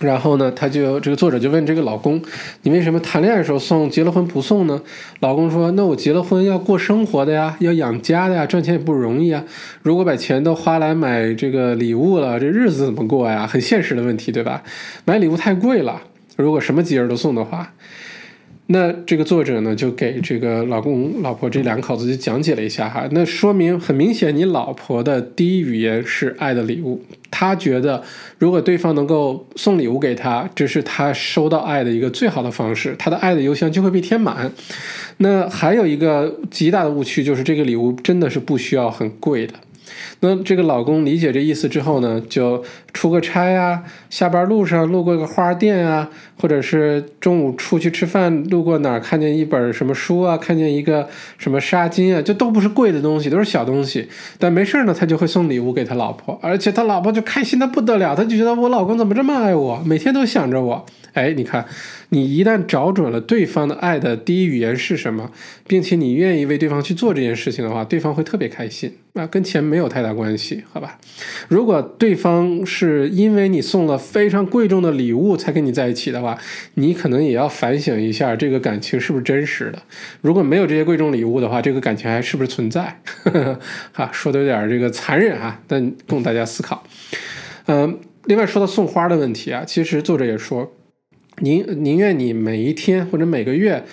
然后呢，他就这个作者就问这个老公：“你为什么谈恋爱的时候送，结了婚不送呢？”老公说：“那我结了婚要过生活的呀，要养家的呀，赚钱也不容易啊。如果把钱都花来买这个礼物了，这日子怎么过呀？很现实的问题，对吧？买礼物太贵了，如果什么节日都送的话。”那这个作者呢，就给这个老公、老婆这两口子就讲解了一下哈。那说明很明显，你老婆的第一语言是爱的礼物。她觉得，如果对方能够送礼物给她，这是她收到爱的一个最好的方式，她的爱的邮箱就会被填满。那还有一个极大的误区，就是这个礼物真的是不需要很贵的。那这个老公理解这意思之后呢，就出个差啊，下班路上路过个花店啊，或者是中午出去吃饭路过哪儿看见一本什么书啊，看见一个什么纱巾啊，就都不是贵的东西，都是小东西。但没事呢，他就会送礼物给他老婆，而且他老婆就开心的不得了，他就觉得我老公怎么这么爱我，每天都想着我。哎，你看，你一旦找准了对方的爱的第一语言是什么，并且你愿意为对方去做这件事情的话，对方会特别开心。啊，跟钱没有太大关系，好吧？如果对方是因为你送了非常贵重的礼物才跟你在一起的话，你可能也要反省一下这个感情是不是真实的。如果没有这些贵重礼物的话，这个感情还是不是存在？<laughs> 哈，说的有点这个残忍啊，但供大家思考。嗯，另外说到送花的问题啊，其实作者也说。宁宁愿你每一天或者每个月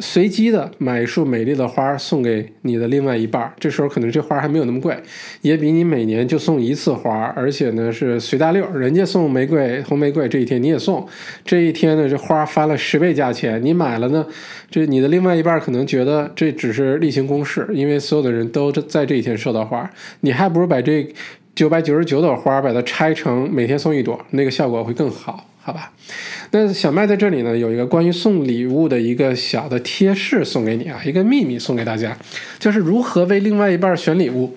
随机的买一束美丽的花送给你的另外一半，这时候可能这花还没有那么贵，也比你每年就送一次花，而且呢是随大溜，人家送玫瑰红玫瑰这一天你也送，这一天呢这花翻了十倍价钱，你买了呢，这你的另外一半可能觉得这只是例行公事，因为所有的人都在这一天收到花，你还不如把这九百九十九朵花把它拆成每天送一朵，那个效果会更好。好吧，那小麦在这里呢，有一个关于送礼物的一个小的贴士送给你啊，一个秘密送给大家，就是如何为另外一半选礼物。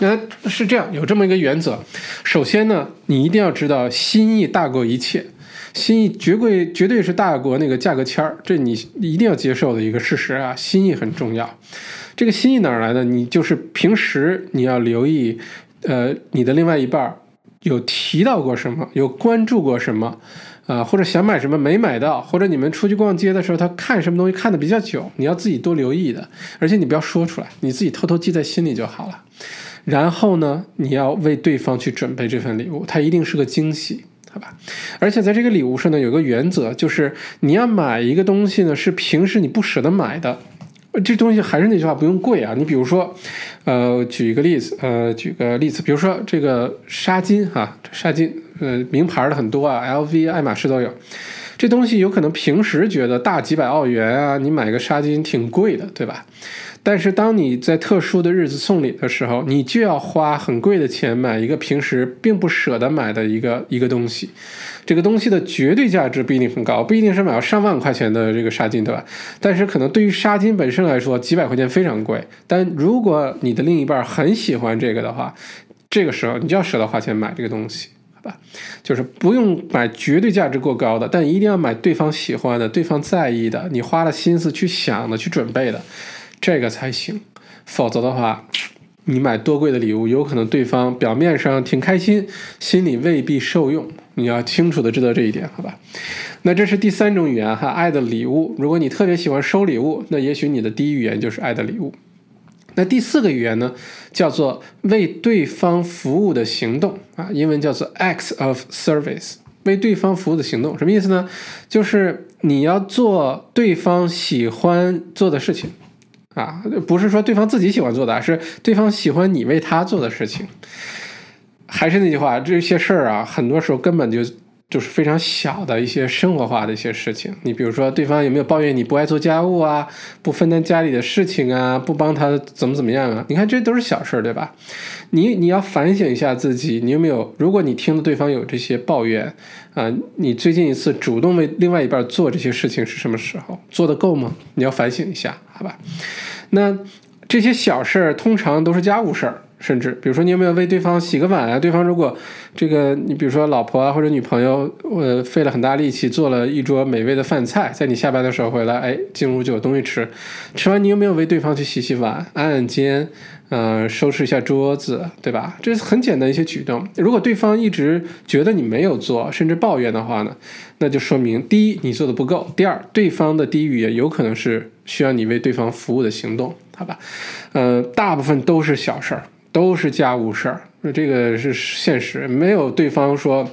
那是这样，有这么一个原则。首先呢，你一定要知道心意大过一切，心意绝对绝对是大过那个价格签儿，这你一定要接受的一个事实啊。心意很重要，这个心意哪来的？你就是平时你要留意，呃，你的另外一半。有提到过什么，有关注过什么，啊，或者想买什么没买到，或者你们出去逛街的时候他看什么东西看的比较久，你要自己多留意的，而且你不要说出来，你自己偷偷记在心里就好了。然后呢，你要为对方去准备这份礼物，它一定是个惊喜。好吧，而且在这个礼物上呢，有个原则，就是你要买一个东西呢，是平时你不舍得买的。这东西还是那句话，不用贵啊。你比如说，呃，举一个例子，呃，举个例子，比如说这个纱巾哈，纱巾，呃，名牌的很多啊，LV、爱马仕都有。这东西有可能平时觉得大几百澳元啊，你买个纱巾挺贵的，对吧？但是当你在特殊的日子送礼的时候，你就要花很贵的钱买一个平时并不舍得买的一个一个东西。这个东西的绝对价值不一定很高，不一定是买了上万块钱的这个纱巾，对吧？但是可能对于纱巾本身来说，几百块钱非常贵。但如果你的另一半很喜欢这个的话，这个时候你就要舍得花钱买这个东西，好吧？就是不用买绝对价值过高的，但一定要买对方喜欢的、对方在意的、你花了心思去想的、去准备的。这个才行，否则的话，你买多贵的礼物，有可能对方表面上挺开心，心里未必受用。你要清楚的知道这一点，好吧？那这是第三种语言哈，爱的礼物。如果你特别喜欢收礼物，那也许你的第一语言就是爱的礼物。那第四个语言呢，叫做为对方服务的行动啊，英文叫做 acts of service，为对方服务的行动，什么意思呢？就是你要做对方喜欢做的事情。啊，不是说对方自己喜欢做的，是对方喜欢你为他做的事情。还是那句话，这些事儿啊，很多时候根本就就是非常小的一些生活化的一些事情。你比如说，对方有没有抱怨你不爱做家务啊，不分担家里的事情啊，不帮他怎么怎么样啊？你看，这都是小事儿，对吧？你你要反省一下自己，你有没有？如果你听到对方有这些抱怨啊，你最近一次主动为另外一半做这些事情是什么时候？做的够吗？你要反省一下，好吧？那这些小事儿通常都是家务事儿，甚至比如说你有没有为对方洗个碗啊？对方如果这个你比如说老婆啊或者女朋友，呃，费了很大力气做了一桌美味的饭菜，在你下班的时候回来，哎，进屋就有东西吃，吃完你有没有为对方去洗洗碗、按按肩？嗯，收拾一下桌子，对吧？这是很简单一些举动。如果对方一直觉得你没有做，甚至抱怨的话呢，那就说明第一你做的不够，第二对方的低语也有可能是需要你为对方服务的行动，好吧？呃，大部分都是小事儿，都是家务事儿，那这个是现实，没有对方说。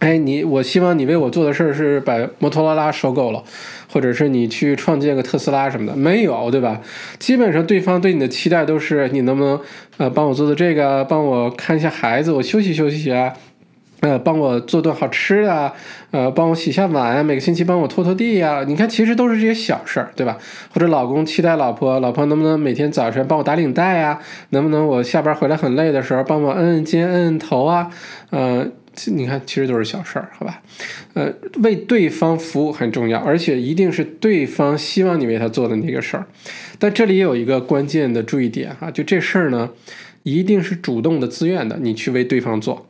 哎，你我希望你为我做的事儿是把摩托罗拉收购了，或者是你去创建个特斯拉什么的，没有，对吧？基本上对方对你的期待都是你能不能呃帮我做做这个，帮我看一下孩子，我休息休息啊，呃，帮我做顿好吃的，呃，帮我洗下碗啊，每个星期帮我拖拖地呀。你看，其实都是这些小事儿，对吧？或者老公期待老婆，老婆能不能每天早晨帮我打领带啊？能不能我下班回来很累的时候帮我摁摁肩、摁摁头啊？嗯。你看，其实都是小事儿，好吧？呃，为对方服务很重要，而且一定是对方希望你为他做的那个事儿。但这里有一个关键的注意点哈，就这事儿呢，一定是主动的、自愿的，你去为对方做，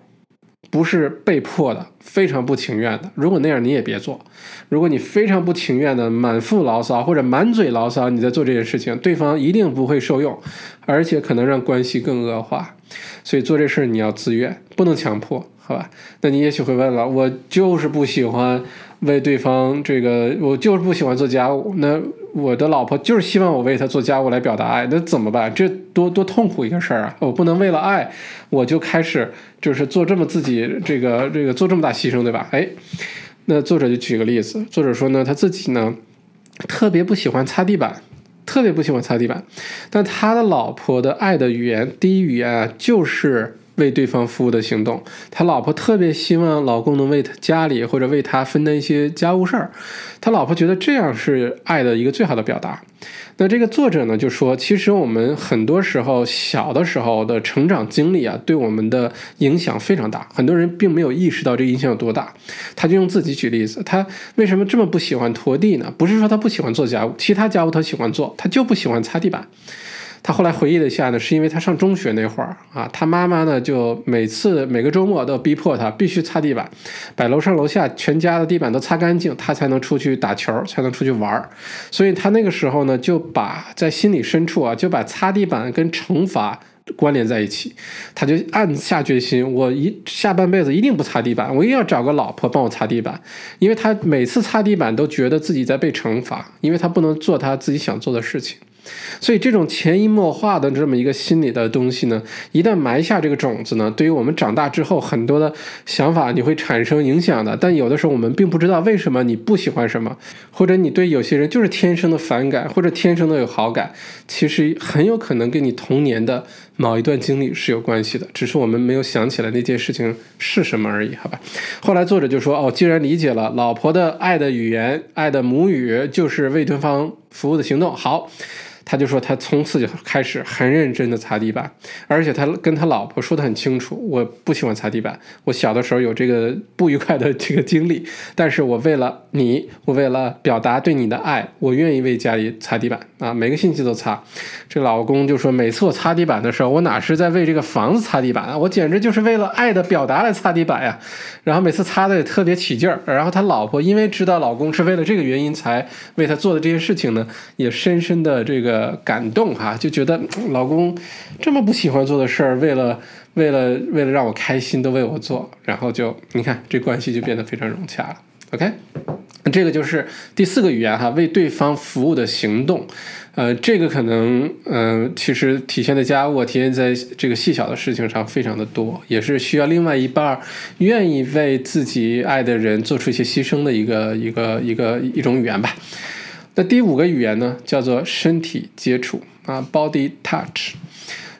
不是被迫的、非常不情愿的。如果那样，你也别做。如果你非常不情愿的、满腹牢骚或者满嘴牢骚，你在做这件事情，对方一定不会受用，而且可能让关系更恶化。所以做这事儿你要自愿，不能强迫。好吧，那你也许会问了，我就是不喜欢为对方这个，我就是不喜欢做家务。那我的老婆就是希望我为她做家务来表达爱，那怎么办？这多多痛苦一个事儿啊！我不能为了爱，我就开始就是做这么自己这个这个做这么大牺牲，对吧？哎，那作者就举个例子，作者说呢，他自己呢特别不喜欢擦地板，特别不喜欢擦地板，但他的老婆的爱的语言，第一语言啊就是。为对方服务的行动，他老婆特别希望老公能为他家里或者为他分担一些家务事儿，他老婆觉得这样是爱的一个最好的表达。那这个作者呢就说，其实我们很多时候小的时候的成长经历啊，对我们的影响非常大，很多人并没有意识到这影响有多大。他就用自己举例子，他为什么这么不喜欢拖地呢？不是说他不喜欢做家务，其他家务他喜欢做，他就不喜欢擦地板。他后来回忆了一下呢，是因为他上中学那会儿啊，他妈妈呢就每次每个周末都逼迫他必须擦地板，把楼上楼下全家的地板都擦干净，他才能出去打球，才能出去玩儿。所以他那个时候呢，就把在心里深处啊，就把擦地板跟惩罚关联在一起，他就暗下决心，我一下半辈子一定不擦地板，我一定要找个老婆帮我擦地板，因为他每次擦地板都觉得自己在被惩罚，因为他不能做他自己想做的事情。所以这种潜移默化的这么一个心理的东西呢，一旦埋下这个种子呢，对于我们长大之后很多的想法你会产生影响的。但有的时候我们并不知道为什么你不喜欢什么，或者你对有些人就是天生的反感，或者天生的有好感，其实很有可能跟你童年的某一段经历是有关系的，只是我们没有想起来那件事情是什么而已，好吧？后来作者就说：“哦，既然理解了老婆的爱的语言，爱的母语就是为对方服务的行动，好。”他就说，他从此就开始很认真的擦地板，而且他跟他老婆说的很清楚，我不喜欢擦地板，我小的时候有这个不愉快的这个经历，但是我为了你，我为了表达对你的爱，我愿意为家里擦地板啊，每个星期都擦。这老公就说，每次我擦地板的时候，我哪是在为这个房子擦地板啊，我简直就是为了爱的表达来擦地板呀。然后每次擦的也特别起劲儿，然后他老婆因为知道老公是为了这个原因才为他做的这些事情呢，也深深的这个。呃，感动哈，就觉得老公这么不喜欢做的事儿，为了为了为了让我开心都为我做，然后就你看这关系就变得非常融洽了。OK，这个就是第四个语言哈，为对方服务的行动。呃，这个可能嗯，其实体现在家务，体现在这个细小的事情上非常的多，也是需要另外一半愿意为自己爱的人做出一些牺牲的一个一个一个一种语言吧。那第五个语言呢，叫做身体接触啊，body touch。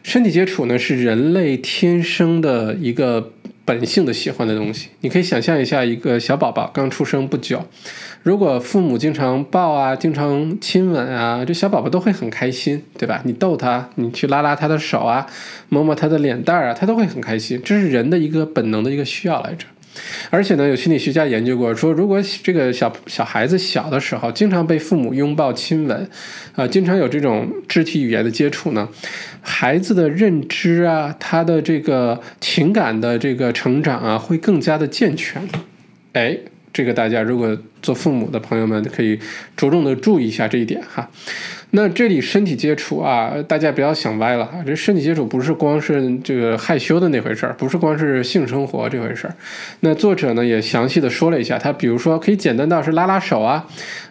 身体接触呢，是人类天生的一个本性的喜欢的东西。你可以想象一下，一个小宝宝刚出生不久，如果父母经常抱啊，经常亲吻啊，这小宝宝都会很开心，对吧？你逗他，你去拉拉他的手啊，摸摸他的脸蛋儿啊，他都会很开心。这是人的一个本能的一个需要来着。而且呢，有心理学家研究过，说如果这个小小孩子小的时候经常被父母拥抱、亲吻，啊，经常有这种肢体语言的接触呢，孩子的认知啊，他的这个情感的这个成长啊，会更加的健全。哎，这个大家如果做父母的朋友们可以着重的注意一下这一点哈。那这里身体接触啊，大家不要想歪了啊！这身体接触不是光是这个害羞的那回事儿，不是光是性生活这回事儿。那作者呢也详细的说了一下，他比如说可以简单到是拉拉手啊，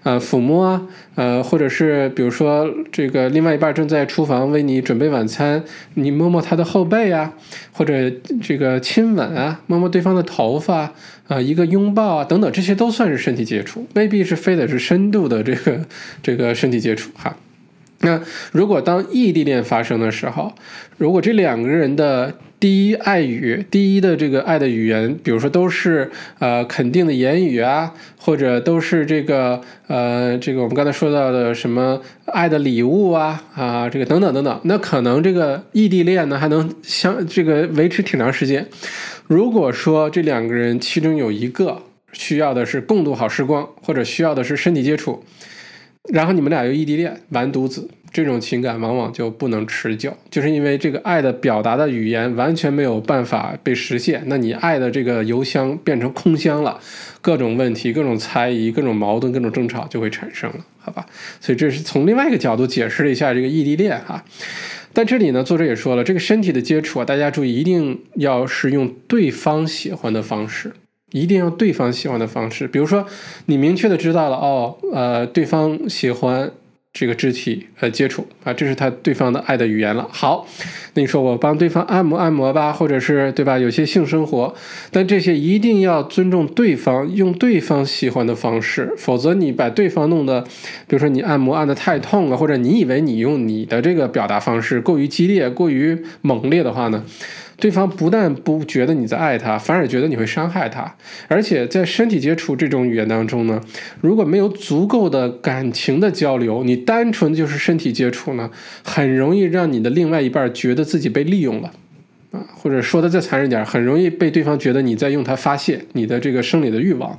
呃抚摸啊，呃或者是比如说这个另外一半正在厨房为你准备晚餐，你摸摸他的后背啊，或者这个亲吻啊，摸摸对方的头发啊，一个拥抱啊等等，这些都算是身体接触，未必是非得是深度的这个这个身体接触哈。那如果当异地恋发生的时候，如果这两个人的第一爱语、第一的这个爱的语言，比如说都是呃肯定的言语啊，或者都是这个呃这个我们刚才说到的什么爱的礼物啊啊这个等等等等，那可能这个异地恋呢还能相这个维持挺长时间。如果说这两个人其中有一个需要的是共度好时光，或者需要的是身体接触。然后你们俩又异地恋，完犊子，这种情感往往就不能持久，就是因为这个爱的表达的语言完全没有办法被实现，那你爱的这个邮箱变成空箱了，各种问题、各种猜疑、各种矛盾、各种争吵就会产生了，好吧？所以这是从另外一个角度解释了一下这个异地恋哈。但这里呢，作者也说了，这个身体的接触啊，大家注意，一定要是用对方喜欢的方式。一定要对方喜欢的方式，比如说你明确的知道了哦，呃，对方喜欢这个肢体呃接触啊，这是他对方的爱的语言了。好，那你说我帮对方按摩按摩吧，或者是对吧？有些性生活，但这些一定要尊重对方，用对方喜欢的方式，否则你把对方弄得，比如说你按摩按的太痛了，或者你以为你用你的这个表达方式过于激烈、过于猛烈的话呢？对方不但不觉得你在爱他，反而觉得你会伤害他。而且在身体接触这种语言当中呢，如果没有足够的感情的交流，你单纯就是身体接触呢，很容易让你的另外一半觉得自己被利用了，啊，或者说的再残忍点，很容易被对方觉得你在用它发泄你的这个生理的欲望。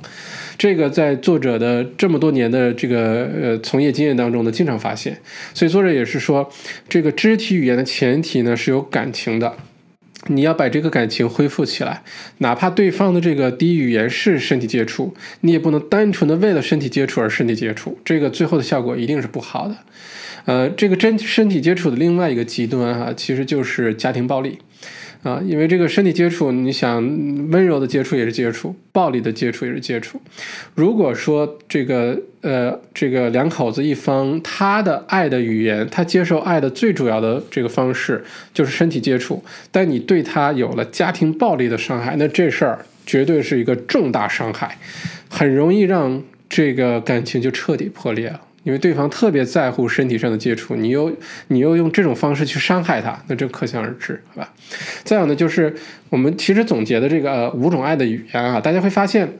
这个在作者的这么多年的这个呃从业经验当中呢，经常发现。所以作者也是说，这个肢体语言的前提呢是有感情的。你要把这个感情恢复起来，哪怕对方的这个第一语言是身体接触，你也不能单纯的为了身体接触而身体接触，这个最后的效果一定是不好的。呃，这个真身体接触的另外一个极端哈，其实就是家庭暴力。啊，因为这个身体接触，你想温柔的接触也是接触，暴力的接触也是接触。如果说这个呃这个两口子一方他的爱的语言，他接受爱的最主要的这个方式就是身体接触，但你对他有了家庭暴力的伤害，那这事儿绝对是一个重大伤害，很容易让这个感情就彻底破裂了。因为对方特别在乎身体上的接触，你又你又用这种方式去伤害他，那这可想而知，好吧？再有呢，就是我们其实总结的这个五种爱的语言啊，大家会发现。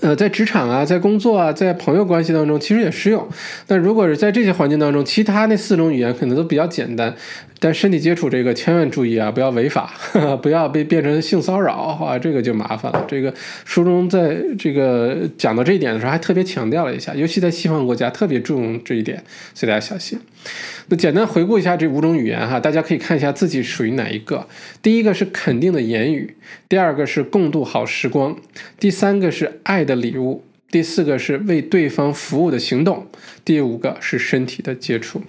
呃，在职场啊，在工作啊，在朋友关系当中，其实也适用。但如果是在这些环境当中，其他那四种语言可能都比较简单。但身体接触这个千万注意啊，不要违法，<laughs> 不要被变成性骚扰啊，这个就麻烦了。这个书中在这个讲到这一点的时候，还特别强调了一下，尤其在西方国家特别注重这一点，所以大家小心。那简单回顾一下这五种语言哈，大家可以看一下自己属于哪一个。第一个是肯定的言语，第二个是共度好时光，第三个是爱的礼物，第四个是为对方服务的行动，第五个是身体的接触。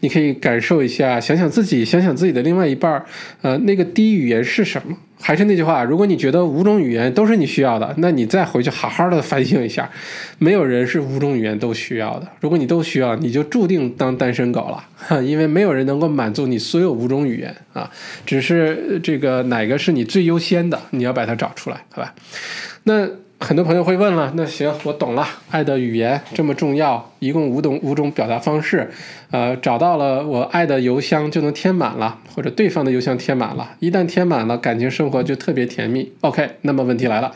你可以感受一下，想想自己，想想自己的另外一半儿，呃，那个第一语言是什么？还是那句话，如果你觉得五种语言都是你需要的，那你再回去好好的反省一下。没有人是五种语言都需要的。如果你都需要，你就注定当单身狗了，<laughs> 因为没有人能够满足你所有五种语言啊。只是这个哪个是你最优先的，你要把它找出来，好吧？那。很多朋友会问了，那行，我懂了，爱的语言这么重要，一共五种五种表达方式，呃，找到了我爱的邮箱就能填满了，或者对方的邮箱填满了，一旦填满了，感情生活就特别甜蜜。OK，那么问题来了，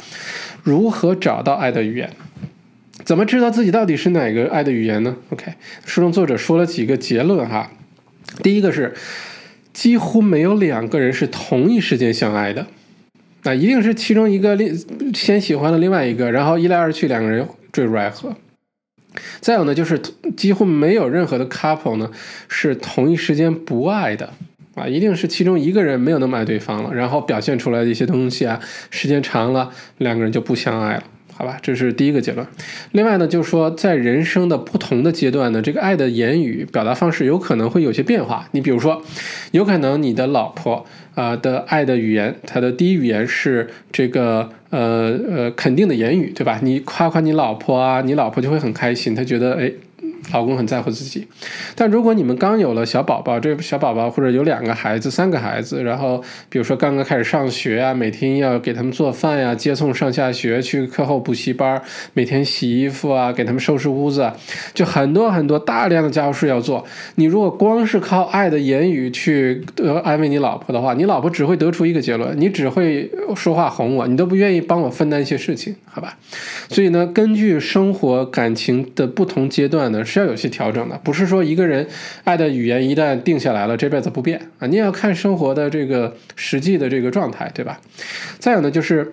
如何找到爱的语言？怎么知道自己到底是哪个爱的语言呢？OK，书中作者说了几个结论哈，第一个是几乎没有两个人是同一时间相爱的。那一定是其中一个另先喜欢了另外一个，然后一来二去两个人坠入爱河。再有呢，就是几乎没有任何的 couple 呢是同一时间不爱的啊，一定是其中一个人没有那么爱对方了，然后表现出来的一些东西啊，时间长了两个人就不相爱了。好吧，这是第一个结论。另外呢，就是说，在人生的不同的阶段呢，这个爱的言语表达方式有可能会有些变化。你比如说，有可能你的老婆啊的爱的语言，他的第一语言是这个呃呃肯定的言语，对吧？你夸夸你老婆啊，你老婆就会很开心，她觉得哎。老公很在乎自己，但如果你们刚有了小宝宝，这小宝宝或者有两个孩子、三个孩子，然后比如说刚刚开始上学啊，每天要给他们做饭呀、接送上下学、去课后补习班，每天洗衣服啊、给他们收拾屋子，就很多很多大量的家务事要做。你如果光是靠爱的言语去呃安慰你老婆的话，你老婆只会得出一个结论：你只会说话哄我，你都不愿意帮我分担一些事情，好吧？所以呢，根据生活感情的不同阶段呢。需要有些调整的，不是说一个人爱的语言一旦定下来了，这辈子不变啊！你也要看生活的这个实际的这个状态，对吧？再有呢，就是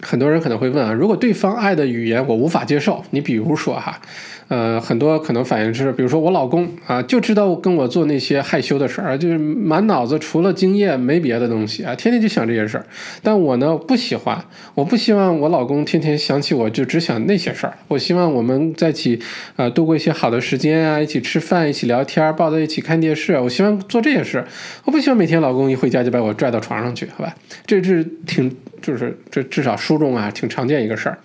很多人可能会问啊，如果对方爱的语言我无法接受，你比如说哈。呃，很多可能反应是，比如说我老公啊，就知道跟我做那些害羞的事儿，就是满脑子除了经验没别的东西啊，天天就想这些事儿。但我呢不喜欢，我不希望我老公天天想起我就只想那些事儿。我希望我们在一起啊度过一些好的时间啊，一起吃饭，一起聊天，抱在一起看电视。我希望做这些事，我不希望每天老公一回家就把我拽到床上去，好吧？这是挺就是这至少书中啊挺常见一个事儿。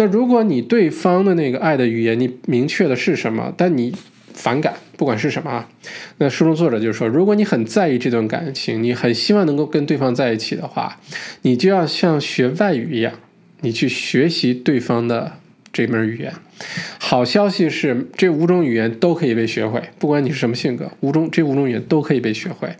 那如果你对方的那个爱的语言你明确的是什么，但你反感，不管是什么啊，那书中作者就是说，如果你很在意这段感情，你很希望能够跟对方在一起的话，你就要像学外语一样，你去学习对方的这门语言。好消息是，这五种语言都可以被学会，不管你是什么性格，五种这五种语言都可以被学会。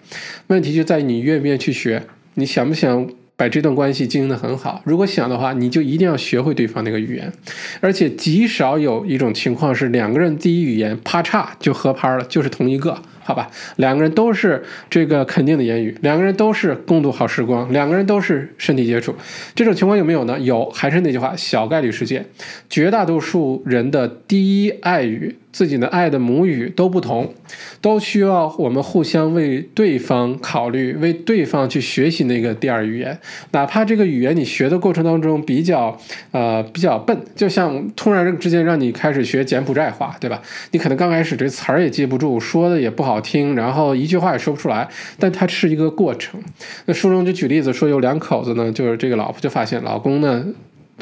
问题就在于你愿不愿意去学，你想不想？把这段关系经营的很好。如果想的话，你就一定要学会对方那个语言，而且极少有一种情况是两个人第一语言啪嚓就合拍了，就是同一个好吧？两个人都是这个肯定的言语，两个人都是共度好时光，两个人都是身体接触，这种情况有没有呢？有，还是那句话，小概率事件，绝大多数人的第一爱语。自己的爱的母语都不同，都需要我们互相为对方考虑，为对方去学习那个第二语言。哪怕这个语言你学的过程当中比较呃比较笨，就像突然之间让你开始学柬埔寨话，对吧？你可能刚开始这词儿也记不住，说的也不好好听，然后一句话也说不出来。但它是一个过程。那书中就举例子说，有两口子呢，就是这个老婆就发现老公呢。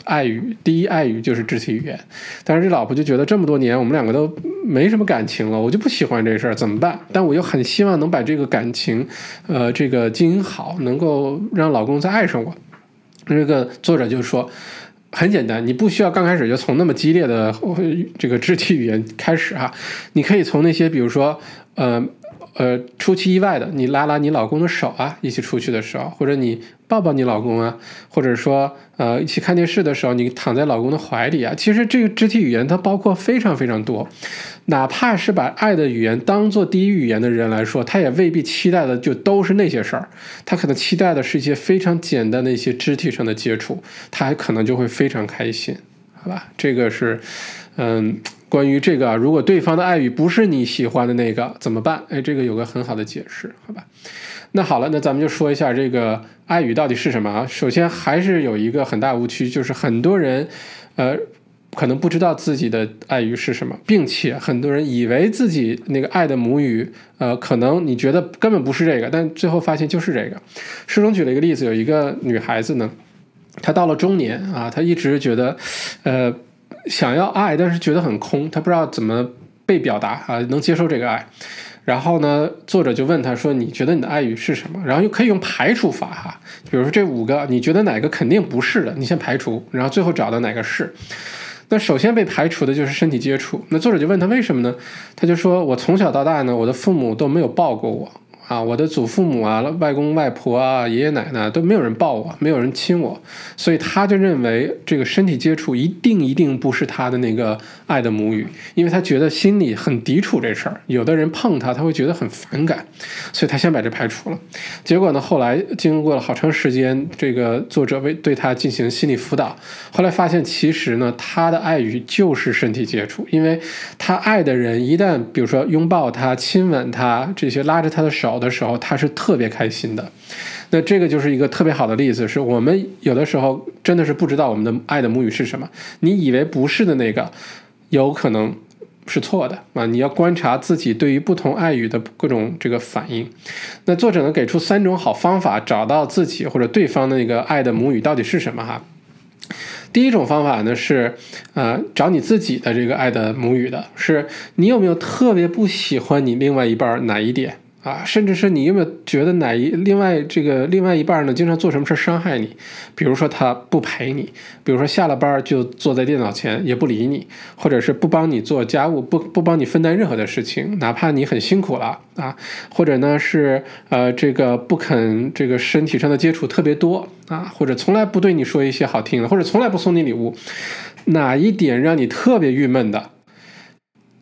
爱语第一爱语就是肢体语言，但是这老婆就觉得这么多年我们两个都没什么感情了，我就不喜欢这事儿，怎么办？但我又很希望能把这个感情，呃，这个经营好，能够让老公再爱上我。这个作者就说，很简单，你不需要刚开始就从那么激烈的这个肢体语言开始哈，你可以从那些比如说，呃。呃，出其意外的，你拉拉你老公的手啊，一起出去的时候，或者你抱抱你老公啊，或者说呃，一起看电视的时候，你躺在老公的怀里啊，其实这个肢体语言它包括非常非常多，哪怕是把爱的语言当做第一语言的人来说，他也未必期待的就都是那些事儿，他可能期待的是一些非常简单的一些肢体上的接触，他还可能就会非常开心，好吧？这个是，嗯。关于这个，如果对方的爱语不是你喜欢的那个，怎么办？哎，这个有个很好的解释，好吧？那好了，那咱们就说一下这个爱语到底是什么啊？首先还是有一个很大误区，就是很多人，呃，可能不知道自己的爱语是什么，并且很多人以为自己那个爱的母语，呃，可能你觉得根本不是这个，但最后发现就是这个。书中举了一个例子，有一个女孩子呢，她到了中年啊，她一直觉得，呃。想要爱，但是觉得很空，他不知道怎么被表达啊，能接受这个爱。然后呢，作者就问他说：“你觉得你的爱语是什么？”然后又可以用排除法哈，比如说这五个，你觉得哪个肯定不是的，你先排除，然后最后找到哪个是。那首先被排除的就是身体接触。那作者就问他为什么呢？他就说：“我从小到大呢，我的父母都没有抱过我。”啊，我的祖父母啊、外公外婆啊、爷爷奶奶都没有人抱我，没有人亲我，所以他就认为这个身体接触一定一定不是他的那个爱的母语，因为他觉得心里很抵触这事儿。有的人碰他，他会觉得很反感，所以他先把这排除了。结果呢，后来经过了好长时间，这个作者为对他进行心理辅导，后来发现其实呢，他的爱语就是身体接触，因为他爱的人一旦比如说拥抱他、亲吻他，这些拉着他的手。有的时候，他是特别开心的。那这个就是一个特别好的例子，是我们有的时候真的是不知道我们的爱的母语是什么。你以为不是的那个，有可能是错的啊！你要观察自己对于不同爱语的各种这个反应。那作者呢给出三种好方法，找到自己或者对方的那个爱的母语到底是什么哈。第一种方法呢是，呃，找你自己的这个爱的母语的，是你有没有特别不喜欢你另外一半哪一点？啊，甚至是你有没有觉得哪一另外这个另外一半呢，经常做什么事伤害你？比如说他不陪你，比如说下了班就坐在电脑前也不理你，或者是不帮你做家务，不不帮你分担任何的事情，哪怕你很辛苦了啊，或者呢是呃这个不肯这个身体上的接触特别多啊，或者从来不对你说一些好听的，或者从来不送你礼物，哪一点让你特别郁闷的？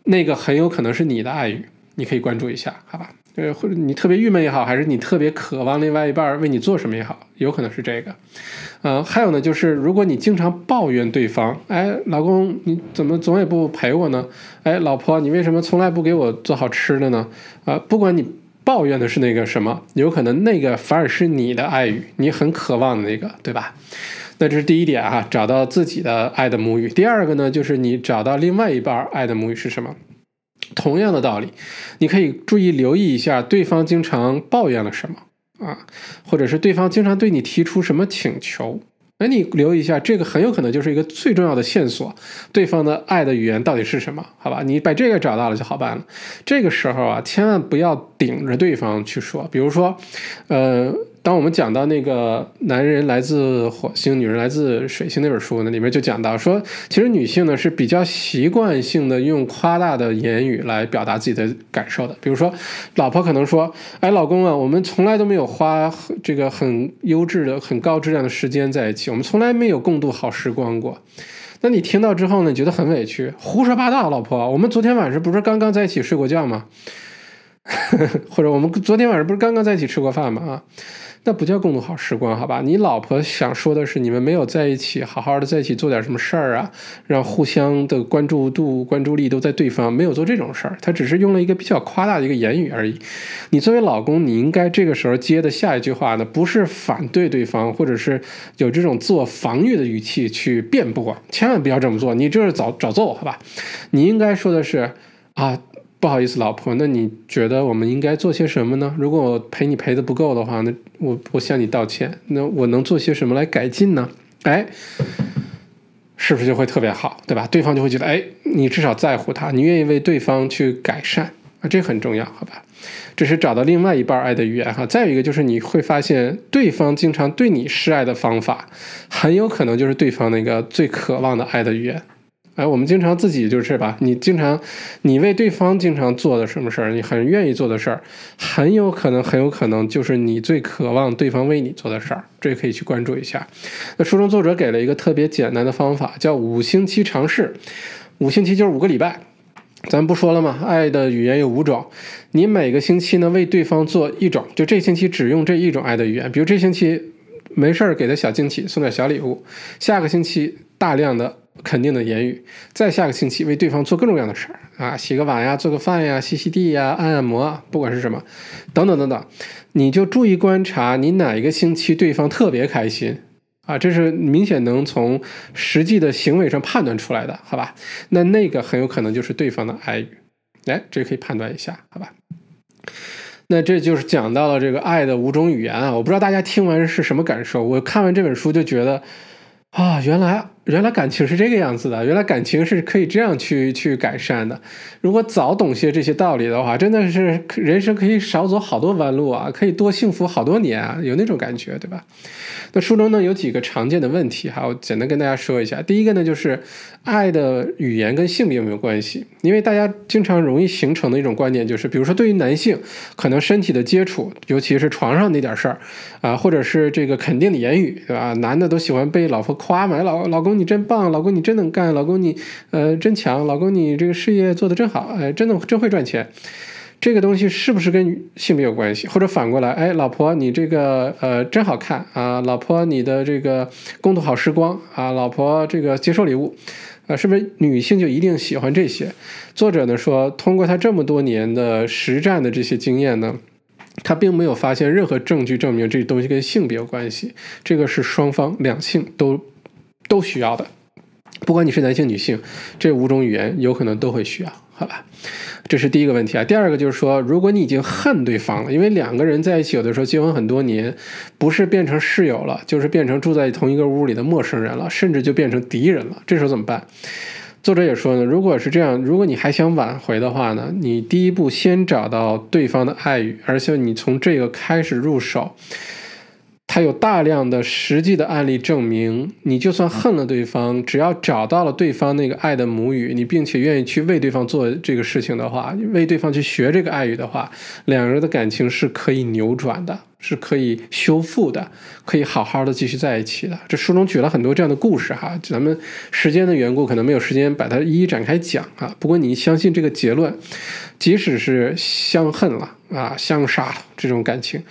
那个很有可能是你的爱语，你可以关注一下，好吧？呃，或者你特别郁闷也好，还是你特别渴望另外一半为你做什么也好，有可能是这个。呃，还有呢，就是如果你经常抱怨对方，哎，老公你怎么总也不陪我呢？哎，老婆你为什么从来不给我做好吃的呢？啊，不管你抱怨的是那个什么，有可能那个反而是你的爱语，你很渴望的那个，对吧？那这是第一点啊，找到自己的爱的母语。第二个呢，就是你找到另外一半爱的母语是什么？同样的道理，你可以注意留意一下对方经常抱怨了什么啊，或者是对方经常对你提出什么请求，哎，你留意一下，这个很有可能就是一个最重要的线索，对方的爱的语言到底是什么？好吧，你把这个找到了就好办了。这个时候啊，千万不要顶着对方去说，比如说，呃。当我们讲到那个男人来自火星，女人来自水星那本书呢，里面就讲到说，其实女性呢是比较习惯性的用夸大的言语来表达自己的感受的。比如说，老婆可能说：“哎，老公啊，我们从来都没有花这个很优质的、很高质量的时间在一起，我们从来没有共度好时光过。”那你听到之后呢，觉得很委屈，胡说八道，老婆，我们昨天晚上不是刚刚在一起睡过觉吗？或者我们昨天晚上不是刚刚在一起吃过饭吗？啊，那不叫共度好时光，好吧？你老婆想说的是，你们没有在一起好好的在一起做点什么事儿啊，让互相的关注度、关注力都在对方，没有做这种事儿，她只是用了一个比较夸大的一个言语而已。你作为老公，你应该这个时候接的下一句话呢，不是反对对方，或者是有这种自我防御的语气去辩驳，千万不要这么做，你这是找找揍，好吧？你应该说的是啊。不好意思，老婆，那你觉得我们应该做些什么呢？如果我陪你陪的不够的话，那我我向你道歉。那我能做些什么来改进呢？哎，是不是就会特别好，对吧？对方就会觉得，哎，你至少在乎他，你愿意为对方去改善啊，这很重要，好吧？这是找到另外一半爱的语言哈。再有一个就是你会发现，对方经常对你示爱的方法，很有可能就是对方那个最渴望的爱的语言。哎，我们经常自己就是吧，你经常，你为对方经常做的什么事儿，你很愿意做的事儿，很有可能，很有可能就是你最渴望对方为你做的事儿，这可以去关注一下。那书中作者给了一个特别简单的方法，叫五星期尝试，五星期就是五个礼拜，咱不说了吗？爱的语言有五种，你每个星期呢为对方做一种，就这星期只用这一种爱的语言，比如这星期没事儿给他小惊喜，送点小礼物，下个星期大量的。肯定的言语，再下个星期为对方做各种各样的事儿啊，洗个碗呀，做个饭呀，吸吸地呀，按按摩，不管是什么，等等等等，你就注意观察你哪一个星期对方特别开心啊，这是明显能从实际的行为上判断出来的，好吧？那那个很有可能就是对方的爱语，哎，这可以判断一下，好吧？那这就是讲到了这个爱的五种语言啊，我不知道大家听完是什么感受，我看完这本书就觉得啊，原来。原来感情是这个样子的，原来感情是可以这样去去改善的。如果早懂些这些道理的话，真的是人生可以少走好多弯路啊，可以多幸福好多年啊，有那种感觉，对吧？那书中呢有几个常见的问题哈，我简单跟大家说一下。第一个呢就是爱的语言跟性别有没有关系？因为大家经常容易形成的一种观念就是，比如说对于男性，可能身体的接触，尤其是床上那点事儿啊，或者是这个肯定的言语，对吧？男的都喜欢被老婆夸嘛，老老公。你真棒，老公你真能干，老公你呃真强，老公你这个事业做得真好，哎，真的真会赚钱。这个东西是不是跟性别有关系？或者反过来，哎，老婆你这个呃真好看啊，老婆你的这个共度好时光啊，老婆这个接受礼物啊，是不是女性就一定喜欢这些？作者呢说，通过他这么多年的实战的这些经验呢，他并没有发现任何证据证明这东西跟性别有关系，这个是双方两性都。都需要的，不管你是男性女性，这五种语言有可能都会需要，好吧？这是第一个问题啊。第二个就是说，如果你已经恨对方了，因为两个人在一起，有的时候结婚很多年，不是变成室友了，就是变成住在同一个屋里的陌生人了，甚至就变成敌人了，这时候怎么办？作者也说呢，如果是这样，如果你还想挽回的话呢，你第一步先找到对方的爱语，而且你从这个开始入手。他有大量的实际的案例证明，你就算恨了对方，只要找到了对方那个爱的母语，你并且愿意去为对方做这个事情的话，为对方去学这个爱语的话，两人的感情是可以扭转的，是可以修复的，可以好好的继续在一起的。这书中举了很多这样的故事哈，咱们时间的缘故，可能没有时间把它一一展开讲啊。不过你相信这个结论，即使是相恨了啊，相杀了这种感情。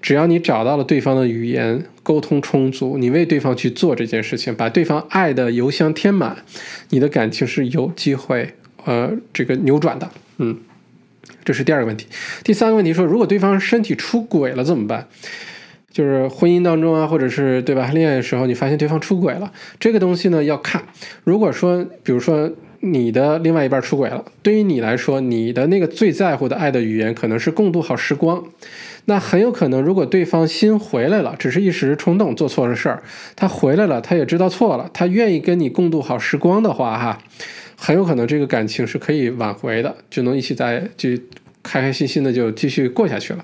只要你找到了对方的语言沟通充足，你为对方去做这件事情，把对方爱的邮箱填满，你的感情是有机会呃这个扭转的。嗯，这是第二个问题。第三个问题说，如果对方身体出轨了怎么办？就是婚姻当中啊，或者是对吧，恋爱的时候你发现对方出轨了，这个东西呢要看。如果说，比如说你的另外一半出轨了，对于你来说，你的那个最在乎的爱的语言可能是共度好时光。那很有可能，如果对方心回来了，只是一时冲动做错了事儿，他回来了，他也知道错了，他愿意跟你共度好时光的话，哈，很有可能这个感情是可以挽回的，就能一起在就开开心心的就继续过下去了。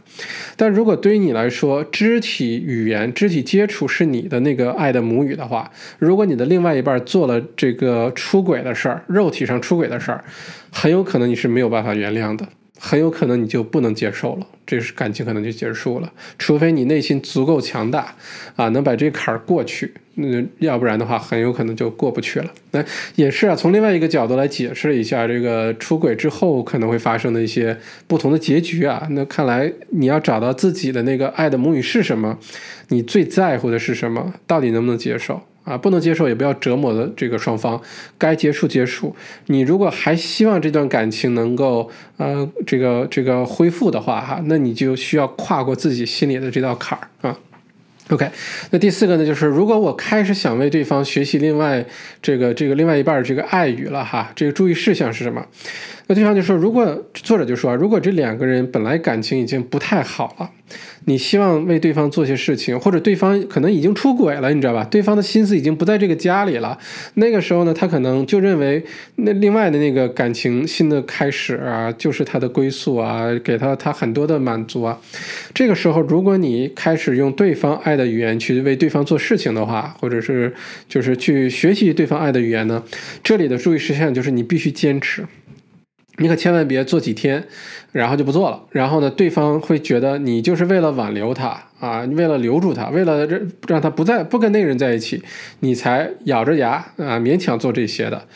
但如果对于你来说，肢体语言、肢体接触是你的那个爱的母语的话，如果你的另外一半做了这个出轨的事儿，肉体上出轨的事儿，很有可能你是没有办法原谅的。很有可能你就不能接受了，这是感情可能就结束了。除非你内心足够强大，啊，能把这坎儿过去，嗯，要不然的话，很有可能就过不去了。那也是啊，从另外一个角度来解释一下这个出轨之后可能会发生的一些不同的结局啊。那看来你要找到自己的那个爱的母语是什么，你最在乎的是什么，到底能不能接受？啊，不能接受也不要折磨的这个双方，该结束结束。你如果还希望这段感情能够呃这个这个恢复的话哈，那你就需要跨过自己心里的这道坎儿啊。OK，那第四个呢，就是如果我开始想为对方学习另外这个这个另外一半这个爱语了哈，这个注意事项是什么？那对方就说，如果作者就说，如果这两个人本来感情已经不太好了，你希望为对方做些事情，或者对方可能已经出轨了，你知道吧？对方的心思已经不在这个家里了，那个时候呢，他可能就认为那另外的那个感情新的开始啊，就是他的归宿啊，给他他很多的满足啊。这个时候，如果你开始用对方爱的语言去为对方做事情的话，或者是就是去学习对方爱的语言呢，这里的注意事项就是你必须坚持。你可千万别做几天，然后就不做了。然后呢，对方会觉得你就是为了挽留他啊，为了留住他，为了让让他不再不跟那个人在一起，你才咬着牙啊勉强做这些的。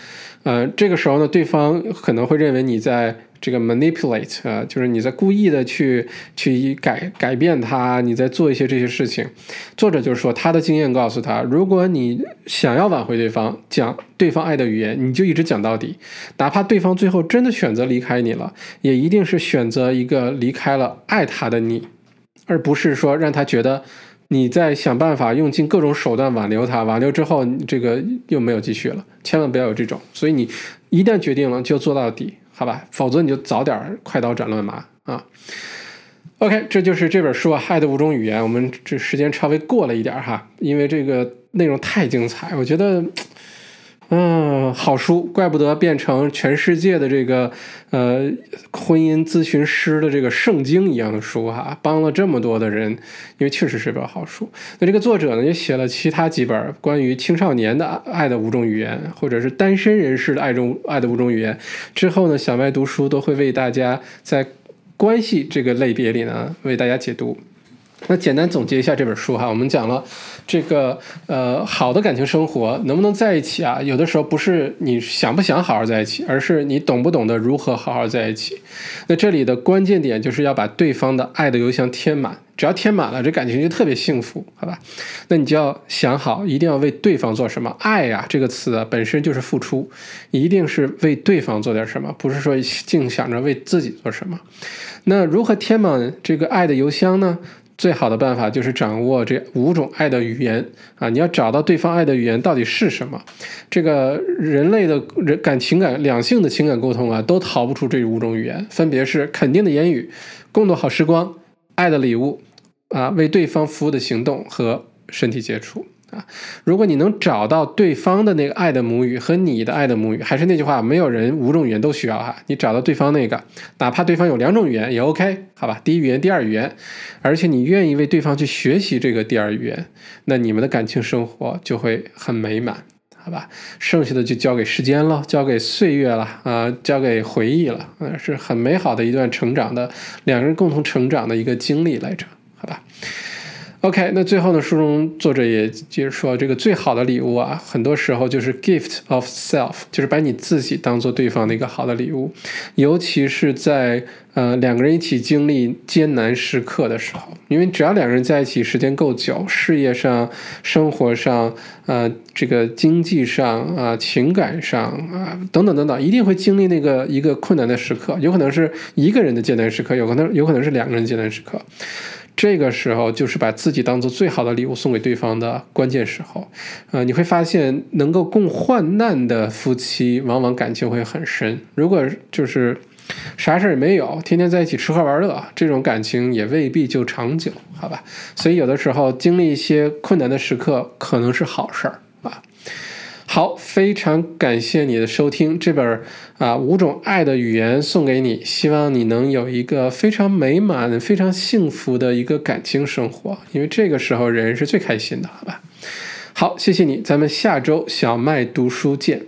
呃，这个时候呢，对方可能会认为你在。这个 manipulate 啊，就是你在故意的去去改改变他，你在做一些这些事情。作者就是说，他的经验告诉他，如果你想要挽回对方，讲对方爱的语言，你就一直讲到底，哪怕对方最后真的选择离开你了，也一定是选择一个离开了爱他的你，而不是说让他觉得你在想办法用尽各种手段挽留他，挽留之后这个又没有继续了，千万不要有这种。所以你一旦决定了，就做到底。好吧，否则你就早点快刀斩乱麻啊。OK，这就是这本书啊，《爱的五种语言》。我们这时间稍微过了一点哈，因为这个内容太精彩，我觉得。嗯，好书，怪不得变成全世界的这个呃婚姻咨询师的这个圣经一样的书哈，帮了这么多的人，因为确实是本好书。那这个作者呢，也写了其他几本关于青少年的爱的五种语言，或者是单身人士的爱中爱的五种语言。之后呢，小麦读书都会为大家在关系这个类别里呢，为大家解读。那简单总结一下这本书哈，我们讲了这个呃好的感情生活能不能在一起啊？有的时候不是你想不想好好在一起，而是你懂不懂得如何好好在一起。那这里的关键点就是要把对方的爱的邮箱填满，只要填满了，这感情就特别幸福，好吧？那你就要想好，一定要为对方做什么。爱呀这个词啊本身就是付出，一定是为对方做点什么，不是说净想着为自己做什么。那如何填满这个爱的邮箱呢？最好的办法就是掌握这五种爱的语言啊！你要找到对方爱的语言到底是什么？这个人类的人感情感两性的情感沟通啊，都逃不出这五种语言，分别是肯定的言语、共度好时光、爱的礼物啊、为对方服务的行动和身体接触。啊，如果你能找到对方的那个爱的母语和你的爱的母语，还是那句话，没有人五种语言都需要哈。你找到对方那个，哪怕对方有两种语言也 OK，好吧？第一语言，第二语言，而且你愿意为对方去学习这个第二语言，那你们的感情生活就会很美满，好吧？剩下的就交给时间了，交给岁月了啊，交给回忆了，嗯，是很美好的一段成长的两个人共同成长的一个经历来着，好吧？OK，那最后呢，书中作者也就是说，这个最好的礼物啊，很多时候就是 gift of self，就是把你自己当做对方的一个好的礼物，尤其是在呃两个人一起经历艰难时刻的时候，因为只要两个人在一起时间够久，事业上、生活上、呃这个经济上啊、情感上啊等等等等，一定会经历那个一个困难的时刻，有可能是一个人的艰难时刻，有可能有可能是两个人艰难时刻。这个时候就是把自己当做最好的礼物送给对方的关键时候，呃，你会发现能够共患难的夫妻，往往感情会很深。如果就是啥事儿也没有，天天在一起吃喝玩乐，这种感情也未必就长久，好吧？所以有的时候经历一些困难的时刻，可能是好事儿。好，非常感谢你的收听，这本啊五种爱的语言送给你，希望你能有一个非常美满、非常幸福的一个感情生活，因为这个时候人是最开心的，好吧？好，谢谢你，咱们下周小麦读书见。